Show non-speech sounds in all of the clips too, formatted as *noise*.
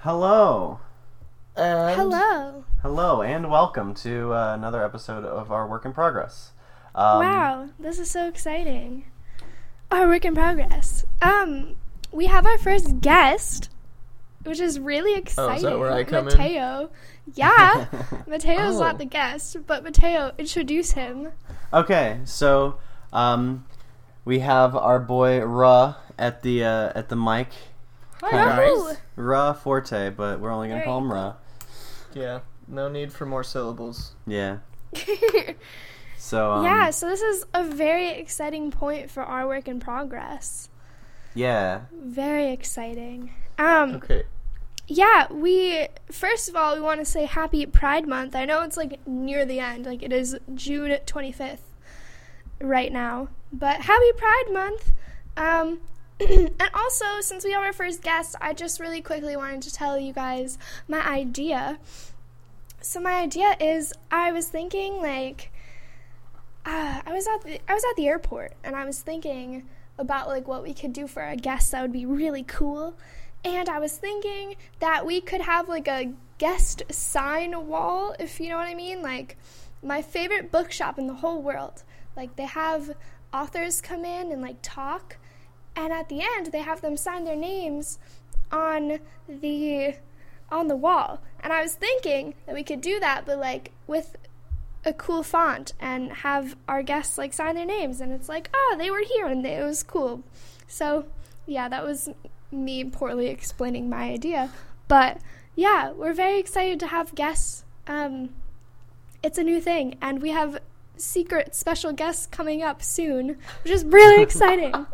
Hello. And Hello. Hello, and welcome to uh, another episode of our work in progress. Um, wow, this is so exciting. Our work in progress. Um, we have our first guest, which is really exciting. Oh, where I come in? Mateo. Yeah, *laughs* Mateo's Oh. not the guest, but Mateo, introduce him. Okay, so um, we have our boy Ra at the uh, at the mic. Hi Woohoo! guys. Ra Forte, but we're only gonna call you him go. Ra. Yeah, no need for more syllables. Yeah. *laughs* So um, yeah, so this is a very exciting point for our work in progress. yeah. Very exciting. Um, Okay. Yeah, we first of all we want to say happy Pride Month. I know it's like near the end, like it is June 25th right now. But happy Pride Month. Um and also since we have our first guest, I just really quickly wanted to tell you guys my idea. So my idea is I was thinking like uh, I was at the I was at the airport and I was thinking about like what we could do for a guest that would be really cool. And I was thinking that we could have like a guest sign wall, if you know what I mean. Like my favorite bookshop in the whole world. Like they have authors come in and like talk, and at the end they have them sign their names on the on the wall. And I was thinking that we could do that, but like with a cool font and have our guests like sign their names. And it's like oh they were here and they, it was cool. So yeah that was me poorly explaining my idea. But yeah we're very excited to have guests. Um, it's a new thing. And we have secret special guests coming up soon which is really *laughs* exciting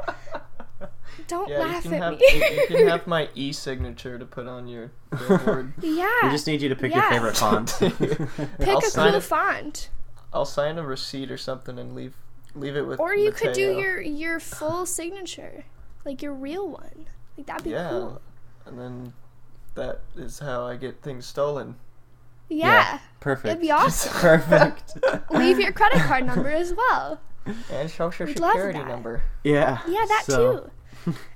don't Yeah, you laugh can at have me you, you can have *laughs* my e-signature to put on your billboard. *laughs* yeah We just need you to pick Yeah. your favorite font. *laughs* pick I'll a sign cool it. font I'll sign a receipt or something and leave leave it with. Or you could do your your full signature, like your real one. Like that'd be yeah, cool. and then that is how I get things stolen. Yeah, Perfect. it'd be awesome. Perfect. Leave your credit card number as well. And social We'd security number. yeah. Yeah, that so- too.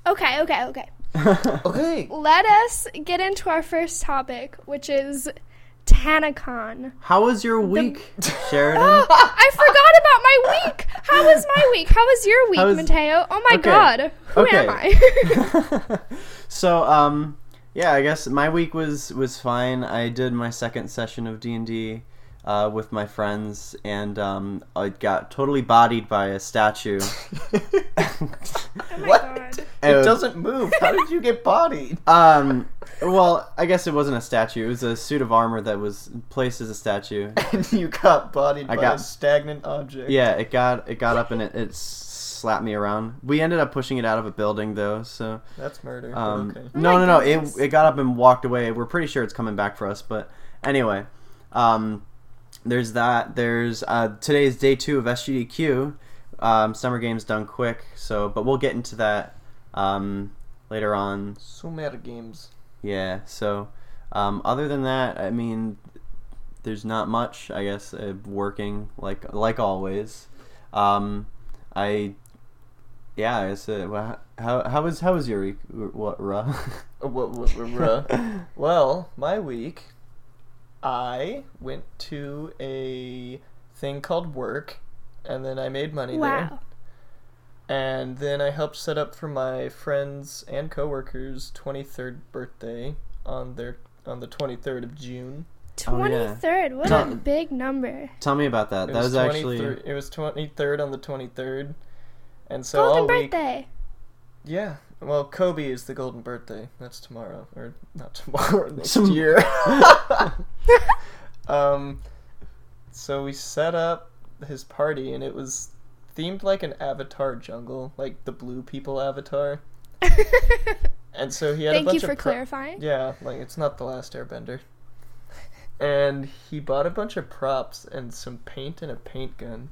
Okay, okay, okay. *laughs* Okay. Let us get into our first topic, which is TanaCon. How was your week, Sheridan? *gasps* Oh, I forgot about my week. How was my week? How was your week, How was- Mateo? Oh my Okay. god. Who Okay. am I? *laughs* so um yeah i guess my week was was fine i did my second session of d&d uh, with my friends and um, i got totally bodied by a statue *laughs* oh what? god. It Uh, doesn't move. How did you get bodied? *laughs* um well i guess it wasn't a statue it was a suit of armor that was placed as a statue *laughs* And you got bodied I by got- a stagnant object. yeah it got it got up and it, it slapped me around we ended up pushing it out of a building though so That's murder. Um, okay. No, Oh no, no. It, it got up and walked away. We're pretty sure it's coming back for us. But anyway, um, there's that. There's uh, today's day two of SGDQ. Um, summer games done quick. So, but we'll get into that um, later on. Summer games. Yeah. So, um, other than that, I mean, there's not much. I guess uh, working like like always. Um, I. Yeah, I. Uh, wha- how how was how was your week? What, Ruh? Uh, what- *laughs* what- what- ruh. *laughs* Well, my week, I went to a thing called work, and then I made money there. Wow. And then I helped set up for my friends and coworkers' 23rd birthday on their on the 23rd of June. Oh, yeah. 23rd. What a big number. Tell me about that. It that was, actually 23 it was 23rd on the 23rd. And so Golden all week birthday. Yeah. Well, Kobe is the golden birthday. That's tomorrow or not tomorrow, *laughs* next Some- year. *laughs* *laughs* um so we set up his party and it was themed like an avatar jungle, like the blue people avatar. And so he had a Thank bunch you for of pro- clarifying. Yeah, like it's not the last airbender. And he bought a bunch of props and some paint and a paint gun.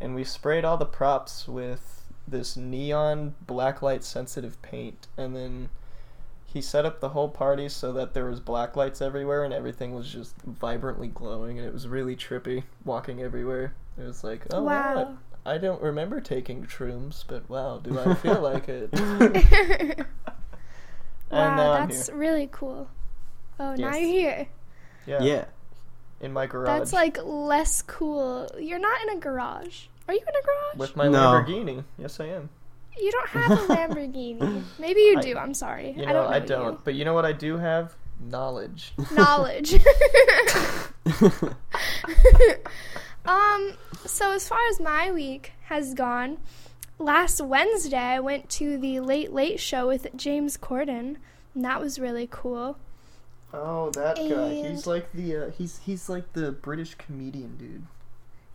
And we sprayed all the props with this neon blacklight sensitive paint and then he set up the whole party so that there was black lights everywhere and everything was just vibrantly glowing and it was really trippy walking everywhere. It was like, oh wow, wow. I, I don't remember taking shrooms, but wow, do I feel *laughs* like it? *laughs* wow, now I'm that's really cool. Oh, now you're here. Yeah. Yeah. In my garage. That's like less cool. You're not in a garage. Are you in a garage? with my No. Lamborghini. Yes, I am. you don't have a *laughs* Lamborghini. Maybe you do. I'm sorry. You I don't know I don't. you. But you know what I do have? Knowledge. *laughs* Knowledge. *laughs* um. So as far as my week has gone, last Wednesday I went to the Late Late Show with James Corden, and that was really cool. Oh, that guy. He's like the uh, he's he's like the British comedian dude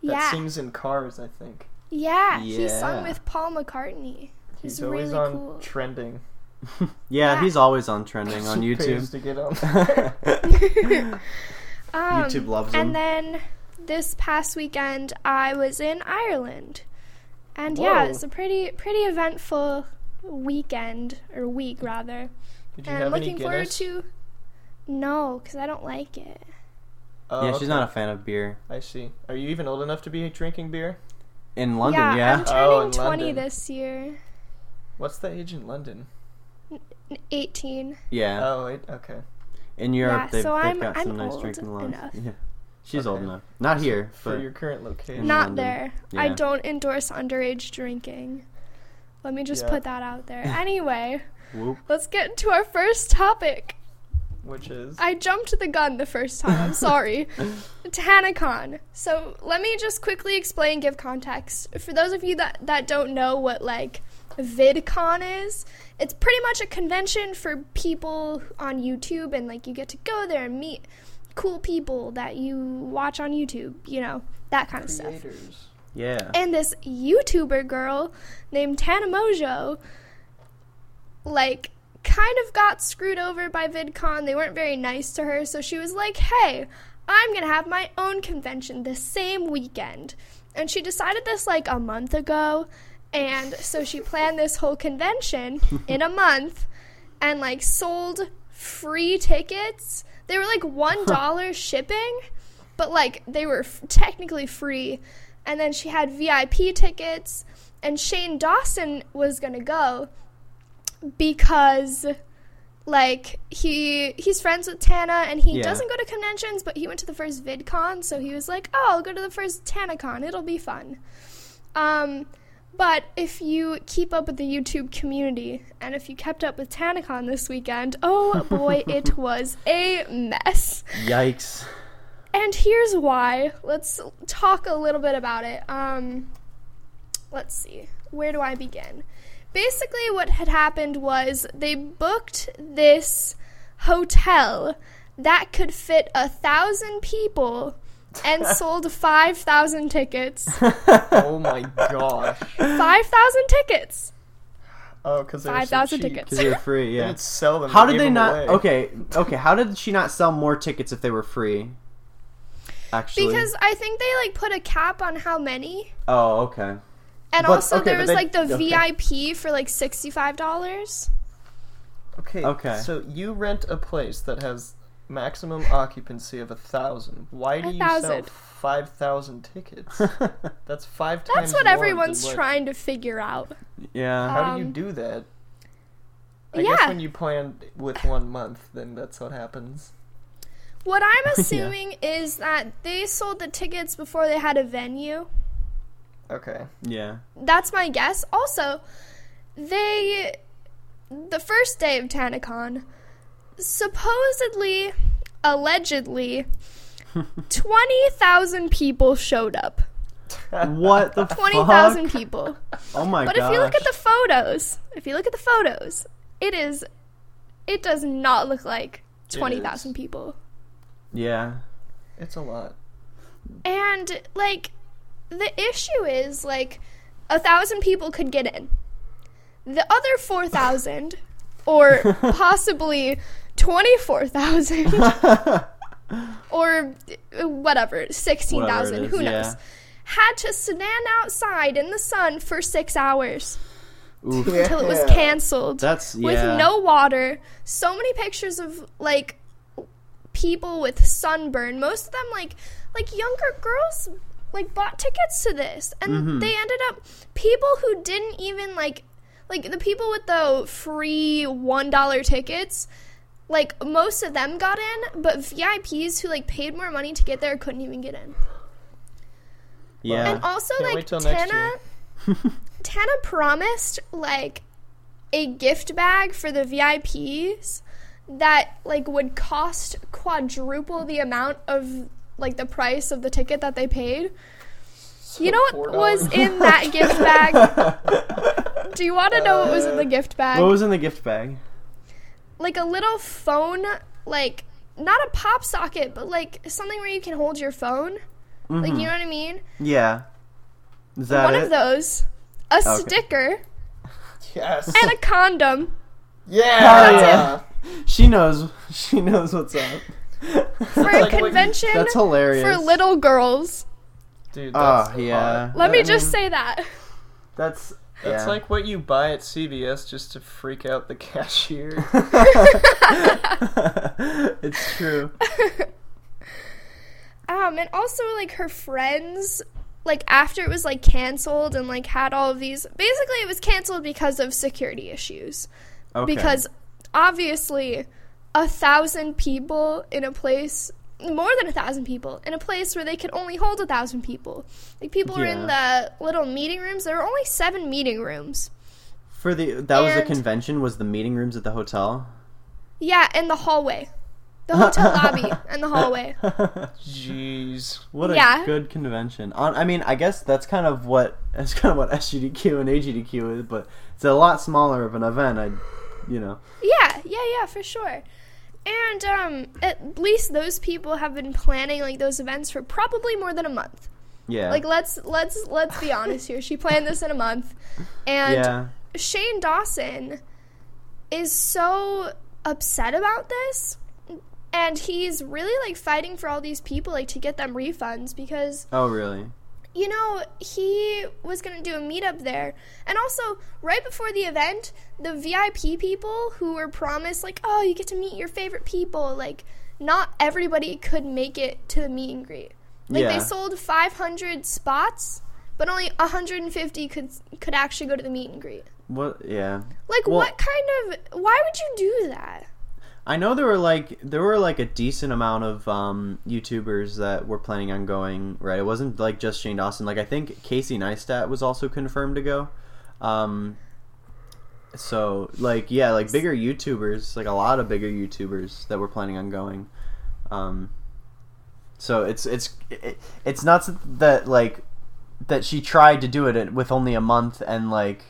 that yeah. sings in cars. I think Yeah, he sung with Paul McCartney. he's It's always really on cool. trending. *laughs* yeah, Yeah. he's always on trending *laughs* on Pays YouTube. to get on. *laughs* Um, YouTube loves him. And then this past weekend I was in Ireland. And yeah, Whoa. it's a pretty pretty eventful weekend or week rather. Did you and have any looking forward Guinness? to No, cuz I don't like it. Oh, yeah, she's not a fan of beer. I see. Are you even old enough to be drinking beer? In London, yeah, yeah. I'm Oh, turning in 20 London. this year. What's the age in London? 18. Yeah. Oh, wait, okay. In Europe, Yeah, they've, so they've I'm- got I'm some nice drinking laws. enough. *laughs* Yeah. She's old enough. Not here, For your current location. Not London. there. I don't endorse underage drinking. Let me just Yeah. put that out there. Anyway, whoop. let's get into our first topic. Which is I jumped the gun the first time. I'm sorry. *laughs* TanaCon. So let me just quickly explain, give context. For those of you that, that don't know what like VidCon is, it's pretty much a convention for people on YouTube and like you get to go there and meet cool people that you watch on YouTube, you know, that kind of stuff. creators. Yeah. And this YouTuber girl named Tana Mongeau, like, kind of got screwed over by VidCon. They weren't very nice to her, so she was like, hey, I'm gonna have my own convention the same weekend. And she decided this like a month ago, and so she planned this whole convention *laughs* in a month and like sold free tickets. They were like $1 shipping, but like they were f- technically free. And then she had VIP tickets, and Shane Dawson was gonna go because like he he's friends with Tana and he Yeah. doesn't go to conventions but he went to the first VidCon so he was like oh I'll go to the first TanaCon it'll be fun um but if you keep up with the YouTube community and if you kept up with TanaCon this weekend oh boy *laughs* it was a mess Yikes. and here's why. Let's talk a little bit about it. Um, let's see. Where do I begin? Basically, what had happened was they booked this hotel that could fit a thousand people and *laughs* sold 5,000 tickets. *laughs* Oh my gosh. 5,000 tickets! Oh, because 5,000 so tickets. Because they're free, yeah. didn't sell them. How did they not? away. Okay, okay. How did she not sell more tickets if they were free? Actually. Because I think they like put a cap on how many. Oh, okay. And But- also okay, there was they- like the okay. VIP for like $65. Okay. Okay. So you rent a place that has maximum occupancy of a thousand. Why do A you sell five thousand tickets? *laughs* That's five times. That's what more everyone's than what- trying to figure out. yeah. How do you Um, do that? I guess when you plan with one month, then that's what happens. What I'm *laughs* assuming is that they sold the tickets before they had a venue. Okay. yeah. That's my guess. Also, they the first day of TanaCon supposedly allegedly *laughs* 20,000 people showed up. What the 20,000 fuck? people. Oh my god. But if you look at the photos, if you look at the photos, it is it does not look like 20,000 people. Yeah. It's a lot. And like the issue is like a thousand people could get in. The other four thousand, or *laughs* possibly twenty four thousand, *laughs* or uh, whatever, sixteen thousand, who it is, knows, had to stand outside in the sun for six hours Oof. until it was canceled That's yeah. with no water. So many pictures of like people with sunburn. Most of them like like younger girls like bought tickets to this and Mhm. they ended up people who didn't even like like the people with the free $1 tickets like most of them got in, but VIPs who like paid more money to get there couldn't even get in. Yeah. And also Can't like wait till next Tana *laughs* Tana promised like a gift bag for the VIPs that like would cost quadruple the amount of like the price of the ticket that they paid. you know what was in that *laughs* gift bag? Do you want to know what was in the uh, gift bag? what was in the gift bag? like a little phone, like not a pop socket, but like something where you can hold your phone. Like you mm-hmm. know what I mean? Yeah. Is that One it? of those, a Okay. sticker, Yes. and a condom. *laughs* yeah. yeah. She knows. *laughs* She knows what's up. For a convention That's hilarious. for little girls. Dude, Oh that's yeah. Let me I just mean, say that. That's That's yeah. like what you buy at CVS just to freak out the *laughs* cashier. *laughs* it's true. *laughs* Um, and also like her friends, like after it was like canceled and like had all of these. Basically, it was canceled because of security issues. Okay. Because obviously, a thousand people in a place. More than a thousand people in a place where they could only hold a thousand people. Like people were in the little meeting rooms. There were only seven meeting rooms. for the that was the convention was the meeting rooms at the hotel. Yeah, in the hallway, the hotel *laughs* lobby, and the hallway. Jeez. What a Yeah. good convention. On, I mean, I guess that's kind of what *laughs* that's kind of what SGDQ and AGDQ is, but it's a lot smaller of an event. I, you know. Yeah, yeah, yeah, for sure. And um, at least those people have been planning like those events for probably more than a month. Yeah. Like let's let's let's be honest here. She planned this in a month, and yeah. Shane Dawson is so upset about this, and he's really like fighting for all these people like to get them refunds because Oh, really? You know, he was going to do a meetup there. And also, right before the event, the VIP people who were promised, like, oh, you get to meet your favorite people, like, not everybody could make it to the meet and greet. Like, Yeah. they sold 500 spots, but only 150 could could actually go to the meet and greet. What? Yeah. Like, Well- what kind of. Why would you do that? I know there were like there were like a decent amount of um, YouTubers that were planning on going. Right, it wasn't like just Shane Dawson. Like I think Casey Neistat was also confirmed to go. Um, so like yeah, like bigger YouTubers, like a lot of bigger YouTubers that were planning on going. Um, so it's it's it, it's not that like that she tried to do it with only a month and like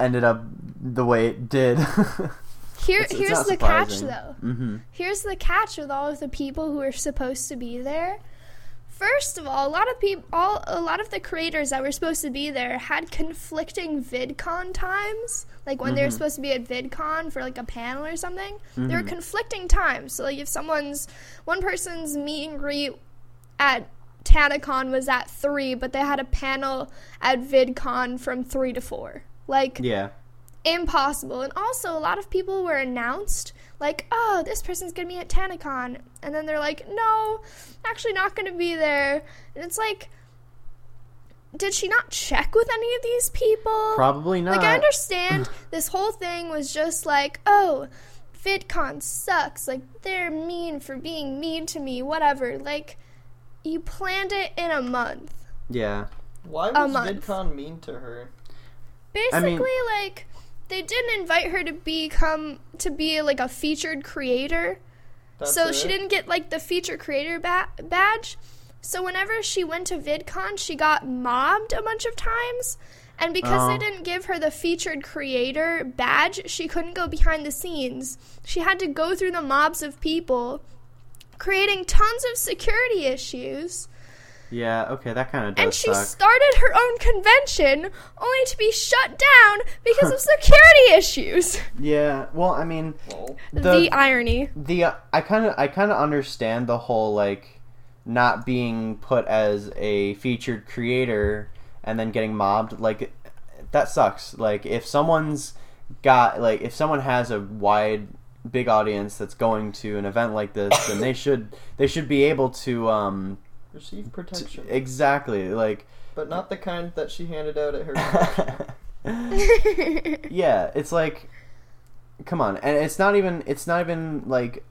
ended up the way it did. *laughs* Here, It's- it's here's not the catch, though. mm-hmm. Here's the catch with all of the people who are supposed to be there. First of all, a lot of people, all a lot of the creators that were supposed to be there had conflicting VidCon times. Like when they were Mhm. supposed to be at VidCon for like a panel or something, there were Mhm. conflicting times. So like if someone's one person's meet and greet at TanaCon was at three, but they had a panel at VidCon from three to four. Like Yeah. Impossible. And also, a lot of people were announced, like, oh, this person's going to be at TanaCon. And then they're like, no, actually not going to be there. And it's like, did she not check with any of these people? Probably not. Like, I understand *sighs* this whole thing was just like, oh, VidCon sucks. Like, they're mean for being mean to me, whatever. Like, you planned it in a month. Yeah. Why was. VidCon mean to her? basically mean- like they didn't invite her to become to be like a featured creator. That's so it? she didn't get like the feature creator ba- badge. So whenever she went to vidcon she got mobbed a bunch of times. And because Oh. they didn't give her the featured creator badge she couldn't go behind the scenes. She had to go through the mobs of people creating tons of security issues Yeah. Okay. That kind of does and she suck. started her own convention only to be shut down because of *laughs* security issues. yeah. Well, I mean, The, The- irony. the uh, I kind of I kind of understand the whole like not being put as a featured creator and then getting mobbed like that sucks. Like if someone's got like if someone has a wide big audience that's going to an event like this, then they *laughs* should they should be able to um Receive t- protection. exactly like but not the kind that she handed out at her *laughs* *laughs* yeah, it's like come on, and it's not even it's not even like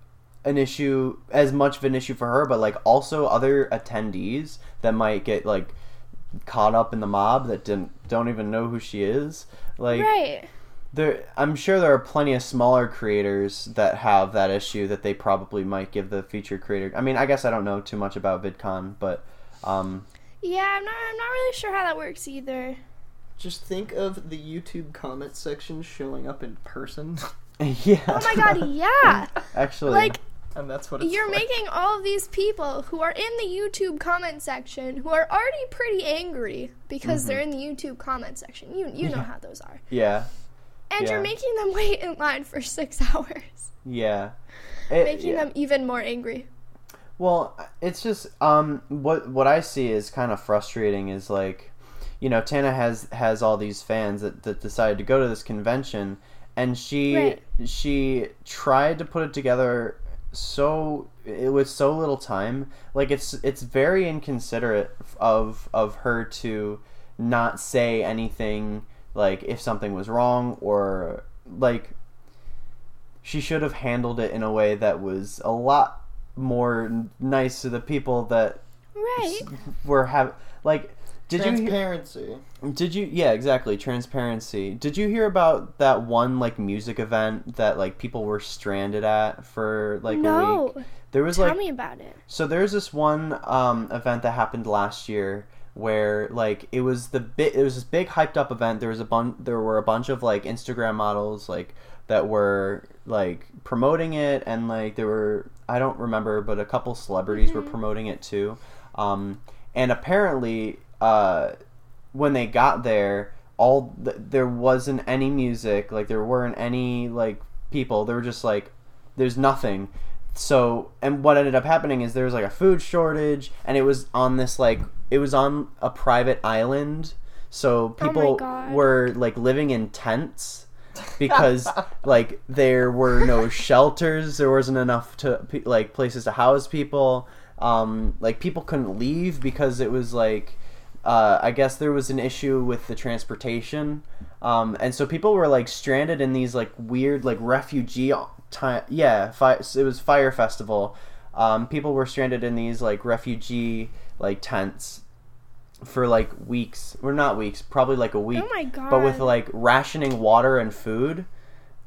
an issue as much of an issue for her, but like also other attendees that might get like caught up in the mob that didn't don't even know who she is. Like right. There I'm sure there are plenty of smaller creators that have that issue that they probably might give the featured creator. I mean, I guess I don't know too much about VidCon, but um Yeah, I'm not. I'm not really sure how that works either. Just think of the YouTube comment section showing up in person, *laughs* *laughs* yeah. Oh my god, yeah. *laughs* Actually, Like and that's what it's you're like. making all of these people who are in the YouTube comment section who are already pretty angry because they're in the YouTube comment section. You you know how those are. yeah. And Yeah. you're making them *laughs* wait in line for 6 hours, Yeah. It- making yeah. them even more angry. Well, it's just um what what I see is kind of frustrating is like you know, Tana has has all these fans that, that decided to go to this convention and she Right. she tried to put it together so it was so little time. Like it's it's very inconsiderate of of her to not say anything like if something was wrong or like she should have handled it in a way that was a lot more nice to the people that Right. were have like did you transparency. did you yeah exactly transparency did you hear about that one like music event that like people were stranded at for like a week no. there was Tell like me about it. so there's this one um, event that happened last year where like it was the bit it was this big hyped up event. There was a bun there were a bunch of like Instagram models like that were like promoting it and like there were I don't remember but a couple celebrities were promoting it too. Um, and apparently uh, when they got there all th- there wasn't any music like there weren't any like people they were just like there's nothing so and what ended up happening is there was like a food shortage and it was on this like it was on a private island so people God. were like living in tents because *laughs* like there were no shelters there wasn't enough to like places to house people um like people couldn't leave because it was like uh, I guess there was an issue with the transportation, um, and so people were like stranded in these like weird like refugee time. Yeah, fi- it was Fyre festival. Um, people were stranded in these like refugee like tents for like weeks, or not weeks, probably like a week. Oh my god. But with like rationing water and food.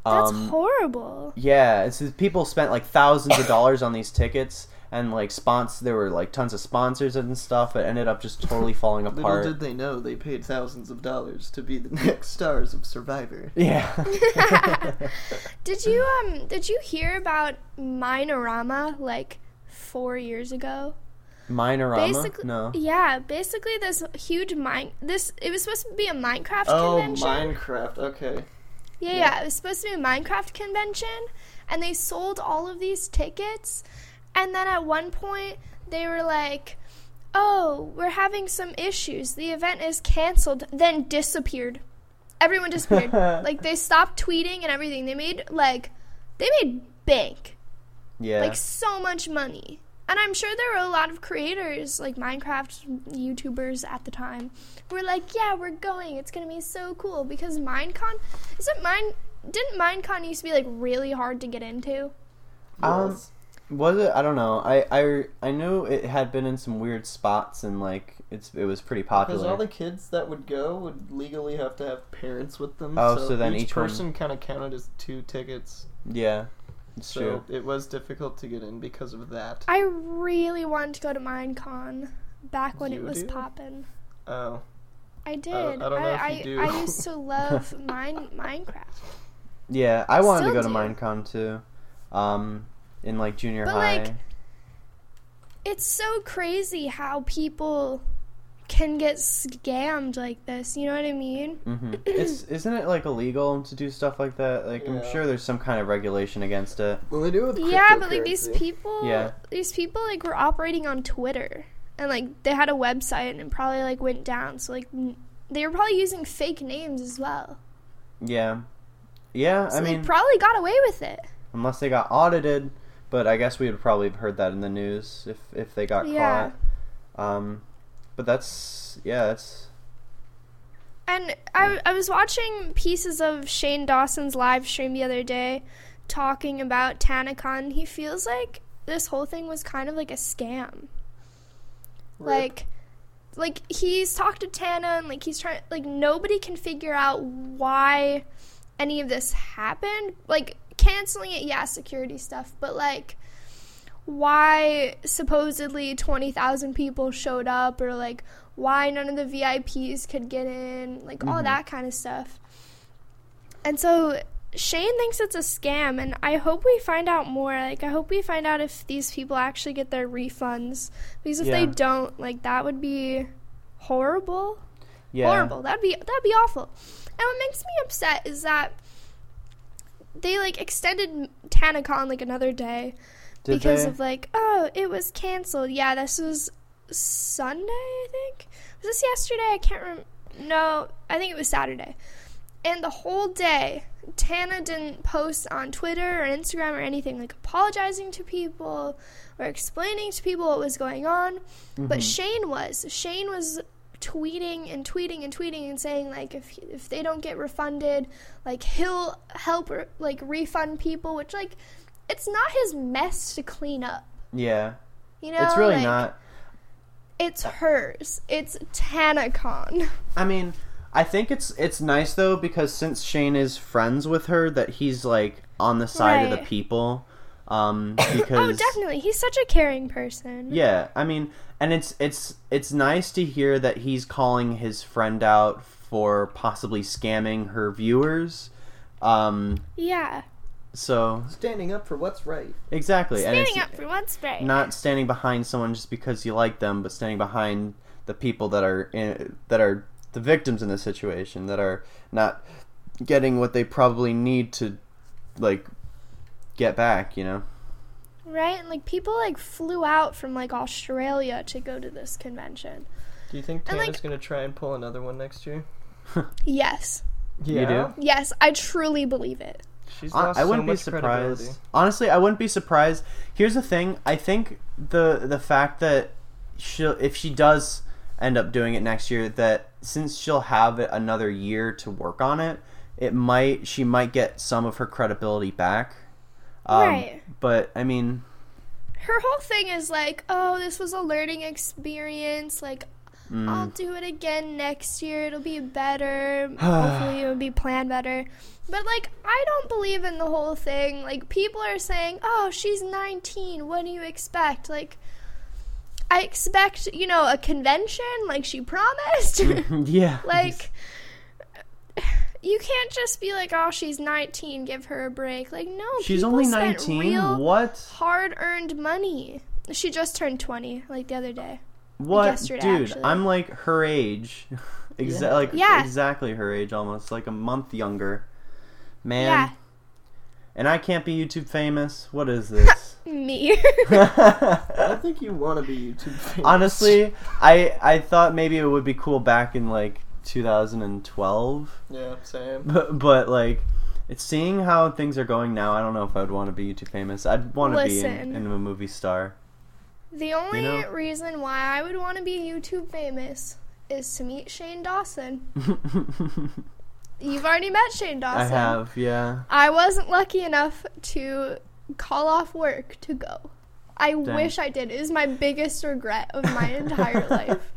That's Um, horrible. yeah, it's people spent like thousands of *coughs* dollars on these tickets and like spons there were like tons of sponsors and stuff. It ended up just totally *laughs* falling apart. Little apart. did they know they paid thousands of dollars to be the *laughs* next stars of Survivor. Yeah. *laughs* Did you um did you hear about Minorama like 4 years ago? Minorama? Basically, no. Yeah, basically this huge mine this it was supposed to be a Minecraft Oh, convention. Minecraft. Okay. Yeah, yeah, it was supposed to be a Minecraft convention, and they sold all of these tickets, and then at one point they were like, "Oh, we're having some issues. The event is canceled." Then disappeared. Everyone disappeared. *laughs* like they stopped tweeting and everything. They made like they made bank, Yeah. like so much money. And I'm sure there were a lot of creators, like Minecraft YouTubers at the time, who were like, "Yeah, we're going. It's gonna be so cool." Because Minecon, is it Mine? Didn't Minecon used to be like really hard to get into? Um, Yes. Was it? I don't know. I, I I knew it had been in some weird spots and like it's it was pretty popular. Because popular. all the kids that would go would legally have to have parents with them. Oh, so then each, each one- person kind of counted as two tickets. yeah, it's So true. it was difficult to get in because of that. I really wanted to go to Minecon back when it was do? poppin'. Oh, I did. I don't know if I, you do. I, used to *laughs* love mine Minecraft. Yeah, I wanted to Still go to. Minecon too. Um, in like junior But, high. like, It's so crazy how people can get scammed like this. You know what I mean? hmm *clears throat* it's isn't it like illegal to do stuff like that? Like I'm sure there's some kind of regulation against it. well, they do it with Yeah, but like these people, Yeah. these people like were operating on Twitter, and like they had a website, and it probably like went down. So like n- they were probably using fake names as well. Yeah, yeah. So I they mean, probably got away with it. unless they got audited, but I guess we would probably have heard that in the news if if they got Yeah. caught. Um, but that's yeah, that's And I, I was watching pieces of Shane Dawson's live stream the other day talking about TanaCon. He feels like this whole thing was kind of like a scam. Rip. Like, like he's talked to Tana and like he's trying like nobody can figure out why any of this happened. Like canceling it, yeah, security stuff, but like why supposedly 20,000 people showed up or like why none of the VIPs could get in, like all Mhm. that kind of stuff. And so Shane thinks it's a scam and I hope we find out more. Like I hope we find out if these people actually get their refunds because if they don't, like that would be horrible. Yeah. Horrible. That'd be that'd be awful. And what makes me upset is that they like extended TanaCon like another day Did because they? of like oh it was canceled. Yeah, this was Sunday I think. Was this yesterday? I can't remember. No, I think it was Saturday. And the whole day, Tana didn't post on Twitter or Instagram or anything like apologizing to people or explaining to people what was going on. But Mhm. Shane was. Shane was tweeting and tweeting and tweeting and saying like if if they don't get refunded, like he'll help like refund people, which like it's not his mess to clean up. yeah. You know, it's really Like, not. It's hers. It's TanaCon. I mean, I think it's it's nice though because since Shane is friends with her, that he's like on the side of the people. Um, *coughs* because Oh, definitely. He's such a caring person. Yeah, I mean, and it's it's it's nice to hear that he's calling his friend out for possibly scamming her viewers. Um, Yeah. So Standing up for what's right. exactly, Standing it's up for what's right. not standing behind someone just because you like them, but standing behind the people that are in, that are the victims in the situation that are not getting what they probably need to like get back. You know. Right? And like people like flew out from like Australia to go to this convention. Do you think And, Tana's like- gonna try and pull another one next year? *laughs* Yes. You do? Yes, I truly believe it. She's lost I wouldn't so be surprised. Honestly, I wouldn't be surprised. Here's the thing: I think the the fact that she'll if she does end up doing it next year, that since she'll have it another year to work on it, it might she might get some of her credibility back. Um, Right. But I mean, Her whole thing is like, oh, this was a learning experience. Like, mm, I'll do it again next year. It'll be better. *sighs* Hopefully, it'll be planned better. But, like, I don't believe in the whole thing. Like, people are saying, oh, she's 19. What do you expect? Like, I expect, you know, a convention like she promised. Mm-hmm. *laughs* *laughs* yeah, like, you can't just be like, oh, she's 19. Give her a break. Like, no. she's only nineteen. What? hard earned money. She just turned 20, like the other day. What, yesterday, dude? actually. I'm like her age, *laughs* exa- Yeah. like Yeah. exactly her age, almost like a month younger. Man, Yeah, and I can't be YouTube famous. What is *laughs* this? me. *laughs* I think you want to be YouTube famous. Honestly, I I thought maybe it would be cool back in like 2012, Yeah, same. but, but like it's seeing how things are going now. I don't know if I'd want to be YouTube famous. I'd want to be in, in a movie star. the only know? reason why I would want to be YouTube famous is to meet Shane Dawson. *laughs* You've already met Shane Dawson. I have, yeah. I wasn't lucky enough to call off work to go. I Dang. wish I did. It is my biggest regret of my entire *laughs* life.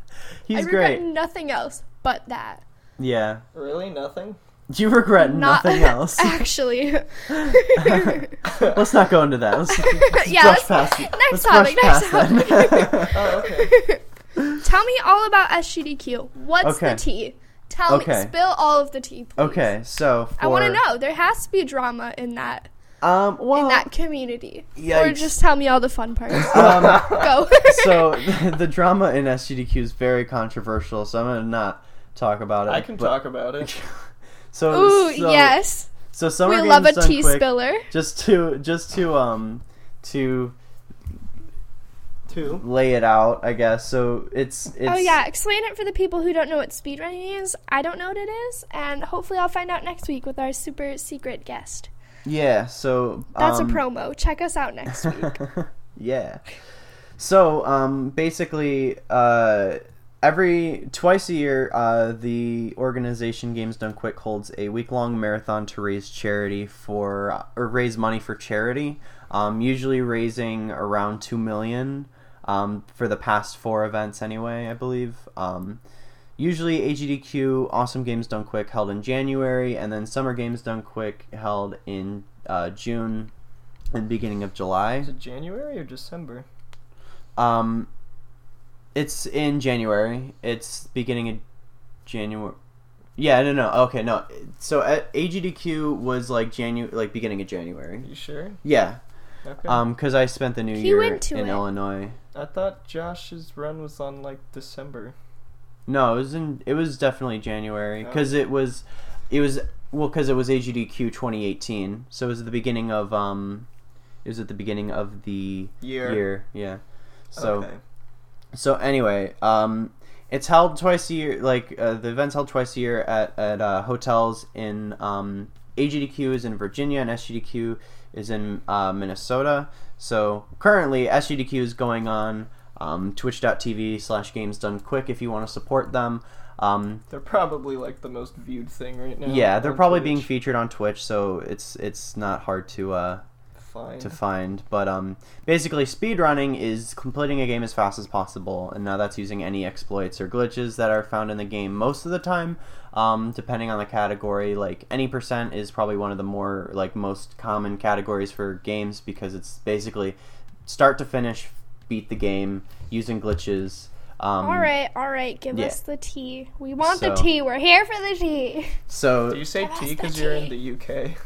He's I regret great. nothing else but that. Yeah. Really, nothing. You regret Not nothing *laughs* else. Actually. let's not go into that. Let's, let's *laughs* Yeah, brush let's- past it. next let's topic, brush next past that. Oh, okay. Tell me all about SGDQ. What's Okay. the tea? Tell Okay. me. Spill all of the tea, please. okay, so for, I want to know. There has to be drama in that Um, well, in that community. Or just tell me all the fun parts. *laughs* um, Go. *laughs* so *laughs* the drama in SGDQ is very controversial, so I'm gonna not talk about it. I can but- talk about it. So, Ooh, so, yes. So summer we love a tea quick. spiller. Just to just to um to Two. lay it out, I guess. So it's it's Oh yeah, explain it for the people who don't know what speedrunning is. I don't know what it is, and hopefully I'll find out next week with our super secret guest. yeah. So That's um, a promo. Check us out next week. *laughs* yeah. So, um, basically, uh, every twice a year, uh, the organization Games Done Quick holds a week long marathon to raise charity for or raise money for charity. Um, usually raising around two million. Um, for the past four events, anyway, I believe. Um, usually AGDQ Awesome Games Done Quick held in January, and then Summer Games Done Quick held in uh, June and beginning of July. Is it January or December? Um, it's in January. It's beginning of January. Yeah, no, no. Okay, no. So at AGDQ was like January, like beginning of January. You sure? Yeah. Okay. Um, because I spent the new He year went to in it. Illinois. I thought Josh's run was on like December. No, it was in. It was definitely January Oh. because it was, it was well because it was AGDQ 2018. So it was at the beginning of um, it was at the beginning of the Year. year. Yeah. So. okay. So anyway, um, it's held twice a year. Like uh, the event's held twice a year at at uh, hotels in um, AGDQ is in Virginia and SGDQ is in uh, Minnesota. So currently SGDQ is going on um, Twitch.tv slash Games Done Quick if you want to support them. Um, They're probably like the most viewed thing right now. yeah, they're probably being featured on Twitch, so it's it's not hard to uh, Fine. to find. But um, basically, speedrunning is completing a game as fast as possible, and now that's using any exploits or glitches that are found in the game most of the time. Um, depending on the category, like any percent is probably one of the more like most common categories for games because it's basically start to finish, beat the game using glitches. Um, all right, all right. Give yeah. us the tea. We want the tea. We're here for the tea. So Do you say Give us T the because you're in the UK?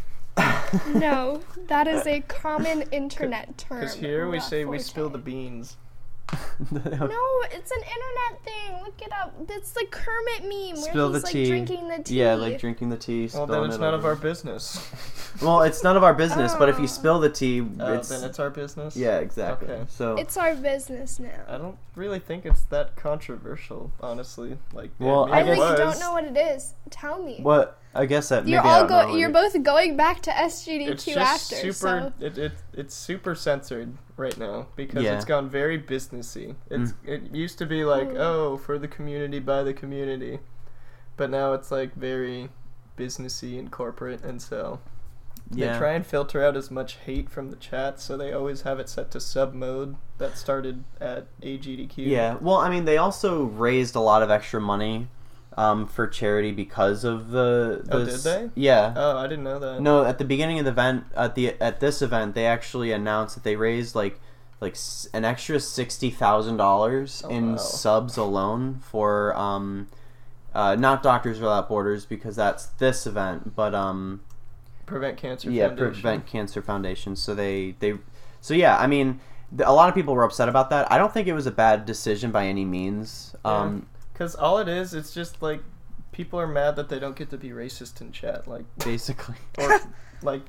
No, that is a common internet term. *laughs* Because here we say we spill the beans. *laughs* No, it's an internet thing. Look it up. It's the Kermit meme where Spill he's the like tea. drinking the tea. yeah, like drinking the tea. Well, spilling then it's it none of over. our business. *laughs* Well, it's none of our business, but if you Oh. spill the tea, Oh, it's, then it's our business. yeah, exactly. Okay. So It's our business now. I now. don't really think it's that controversial, honestly. Like, Well, maybe I I it really guess- don't know what it is. Tell me. what I guess that You're maybe I all don't know go. what You're it- both going back to SGDQ It's just after. super. So It, it it's super censored right now because Yeah. it's gone very businessy. It's Mm. it used to be like Mm. oh for the community by the community, but now it's like very businessy and corporate, and so yeah. they try and filter out as much hate from the chat. So they always have it set to sub mode that started at AGDQ. Yeah, well, I mean, they also raised a lot of extra money um, for charity because of the. the Oh, did they? Yeah. Oh, I didn't know that. no, at the beginning of the event, at the at this event, they actually announced that they raised like like an extra sixty thousand dollars Oh, in wow. subs alone for um, uh, not Doctors Without Borders because that's this event, but um, Prevent Cancer yeah, Foundation. Prevent Cancer Foundation. So they they so yeah, I mean, a lot of people were upset about that. I don't think it was a bad decision by any means. Um, Because all it is, it's just like people are mad that they don't get to be racist in chat. Like, basically. *laughs* or like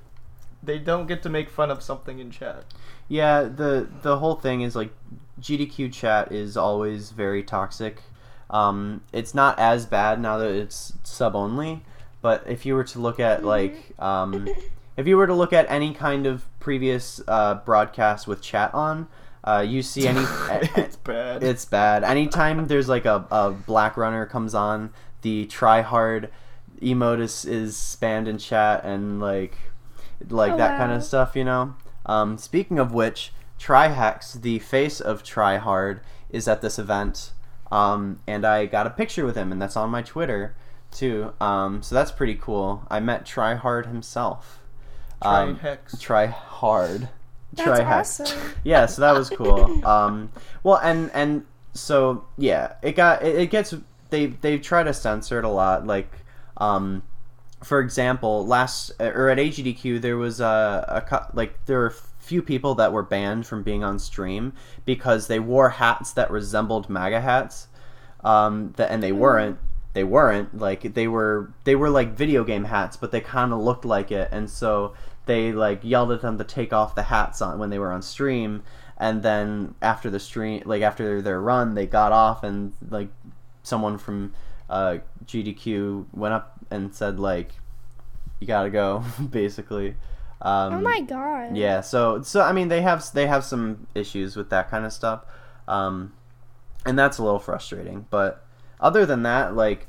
they don't get to make fun of something in chat. Yeah, the the whole thing is like GDQ chat is always very toxic. Um, it's not as bad now that it's sub only, but if you were to look at like um, if you were to look at any kind of previous uh, broadcast with chat on, uh, you see any *laughs* it's bad. it's bad. Anytime there's like a, a black runner comes on, the TriHard emote is, is spammed in chat and like like Oh, that kind of stuff, you know. Um, speaking of which, Trihex, the face of TriHard, is at this event, um, and I got a picture with him, and that's on my Twitter too. Um, so that's pretty cool. I met TriHard himself. Try Um, hex. TriHard. That's Trihex awesome. *laughs* yeah so that was cool. Um well and and so yeah it got it, it gets they they try to censor it a lot like um for example last or at agdq there was a, a like there were a few people that were banned from being on stream because they wore hats that resembled maga hats. Um that and they weren't they weren't like they were they were like video game hats but they kind of looked like it. And so they like yelled at them to take off the hats on when they were on stream and then after the stream like after their run they got off and like someone from uh, GDQ went up and said like you gotta go *laughs* basically um, oh my god. yeah so so I mean they have they have some issues with that kind of stuff um, and that's a little frustrating. But other than that, like,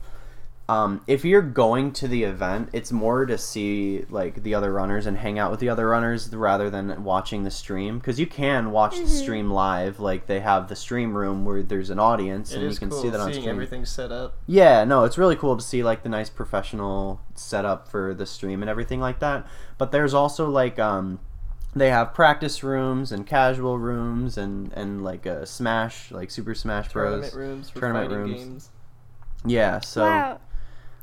um, if you're going to the event, it's more to see like the other runners and hang out with the other runners rather than watching the stream. Because you can watch the stream live. Like they have the stream room where there's an audience It and you can cool see that on seeing stream. everything set up. Yeah, no, it's really cool to see like the nice professional setup for the stream and everything like that. But there's also like um they have practice rooms and casual rooms and and like a Smash, like Super Smash Bros. Tournament Bros. rooms for Tournament rooms. games. Yeah, so wow,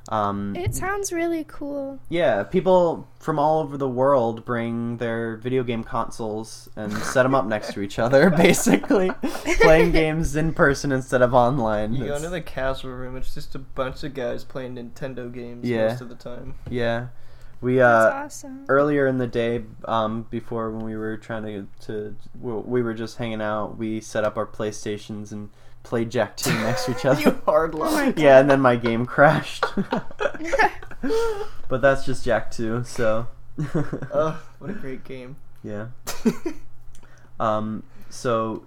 um it sounds really cool. yeah, people from all over the world bring their video game consoles and set them up next to each other *laughs* basically, playing *laughs* games in person instead of online. You go It's- into the casual room, it's just a bunch of guys playing Nintendo games Yeah. most of the time. yeah. We That's uh awesome. earlier in the day, um, before when we were trying to to we we were just hanging out, we set up our PlayStations and played Jak II next to each *laughs* other. you hard Oh luck. yeah, and then my game crashed. *laughs* but that's just Jak II, so *laughs* Oh, what a great game. yeah. Um. So,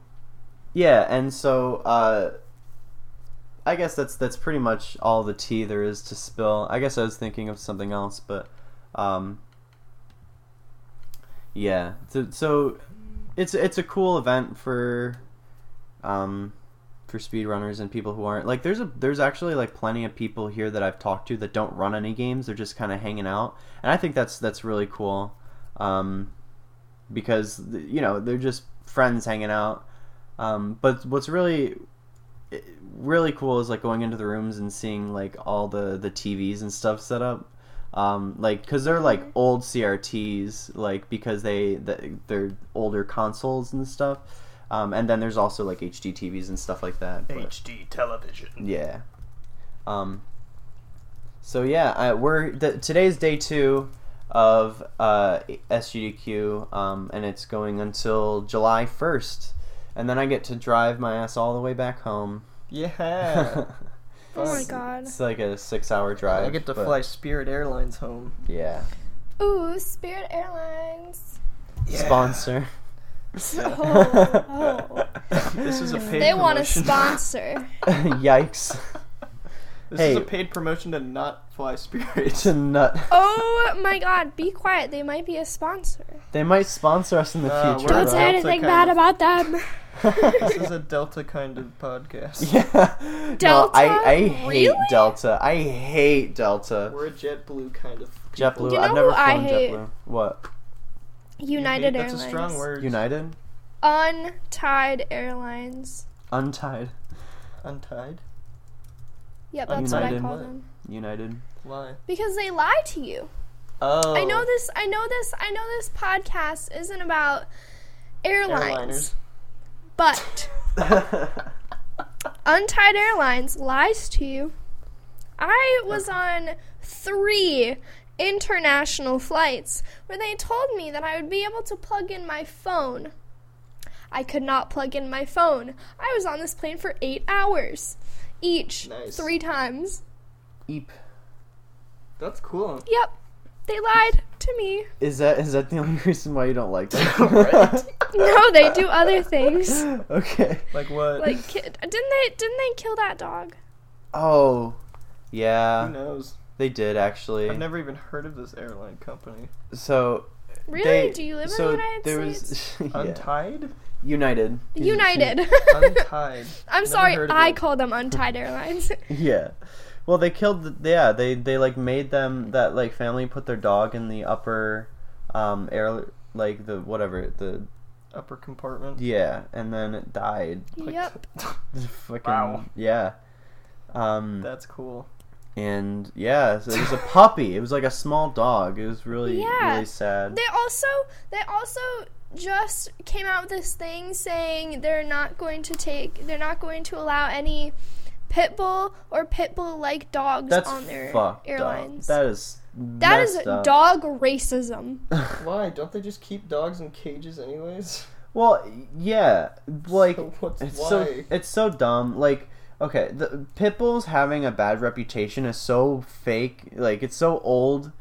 yeah, and so uh, I guess that's that's pretty much all the tea there is to spill. I guess I was thinking of something else, but um. Yeah. So, so it's it's a cool event for um for speedrunners and people who aren't like there's a there's actually like plenty of people here that I've talked to that don't run any games. They're just kind of hanging out. And I think that's that's really cool um because you know they're just friends hanging out. Um but what's really really cool is like going into the rooms and seeing like all the the TVs and stuff set up. Um like because they're like old CRTs like because they the, they're older consoles and stuff um and then there's also like HD TVs and stuff like that but- HD television. yeah. Um. So yeah, I, we're the, today's day two of uh, SGDQ, um, and it's going until July first, and then I get to drive my ass all the way back home. Yeah. *laughs* oh my god. It's like a six-hour drive. I get to but- fly Spirit Airlines home. Yeah. Ooh, Spirit Airlines. Sponsor. Oh, oh. This is a paid They want a promotion. sponsor. *laughs* Yikes. This Hey. is a paid promotion to not fly Spirit. to nut. *laughs* Oh my god, be quiet. They might be a sponsor. They might sponsor us in the Uh, future. Don't say anything bad of- about them. this is a *laughs* Delta kind of podcast. Yeah. no, Delta? I, I hate Really? Delta. I hate Delta. We're a JetBlue kind of. JetBlue. You I've never flown? JetBlue. What? United That's Airlines. a strong word. United? Untied Airlines. Untied. Untied. Yep, that's what I call them. United. Why? Because they lie to you. Oh. I know oh. this. I know this. I know this podcast isn't about airlines, Airliners. but *laughs* Untied Airlines lies to you. I was on three international flights where they told me that I would be able to plug in my phone. I could not plug in my phone. I was on this plane for eight hours each, Nice. three times. Eep. That's cool. Yep, they lied to me. Is that is that the only reason why you don't like them? *laughs* Right. *laughs* No, they do other things. *laughs* okay. Like what? Like, ki- didn't they? Didn't they kill that dog? Oh. Yeah. Who knows? They did actually. I've never even heard of this airline company. So Really? they- do you live so in the United there States? was *laughs* yeah. Untied? United. United. Untied. *laughs* I'm Never sorry, I it. call them Untied Airlines. *laughs* Yeah. Well, they killed. The, yeah, they they like made them that like family put their dog in the upper, um, air like the whatever the Upper compartment. yeah, and then it died. Like- yep. Fucking Wow. yeah. Um That's cool. And yeah, so it was a puppy. It was like a small dog. It was really Yeah. really sad. They also they also just came out with this thing saying they're not going to take they're not going to allow any pit bull or pit bull like dogs That's on their fucked airlines. up. That is that is up. dog racism. *laughs* Why? Don't they just keep dogs in cages anyways? Well, yeah, like *laughs* So what's it's why? so it's so dumb. Like, okay, the pit bulls having a bad reputation is so fake. Like, it's so old.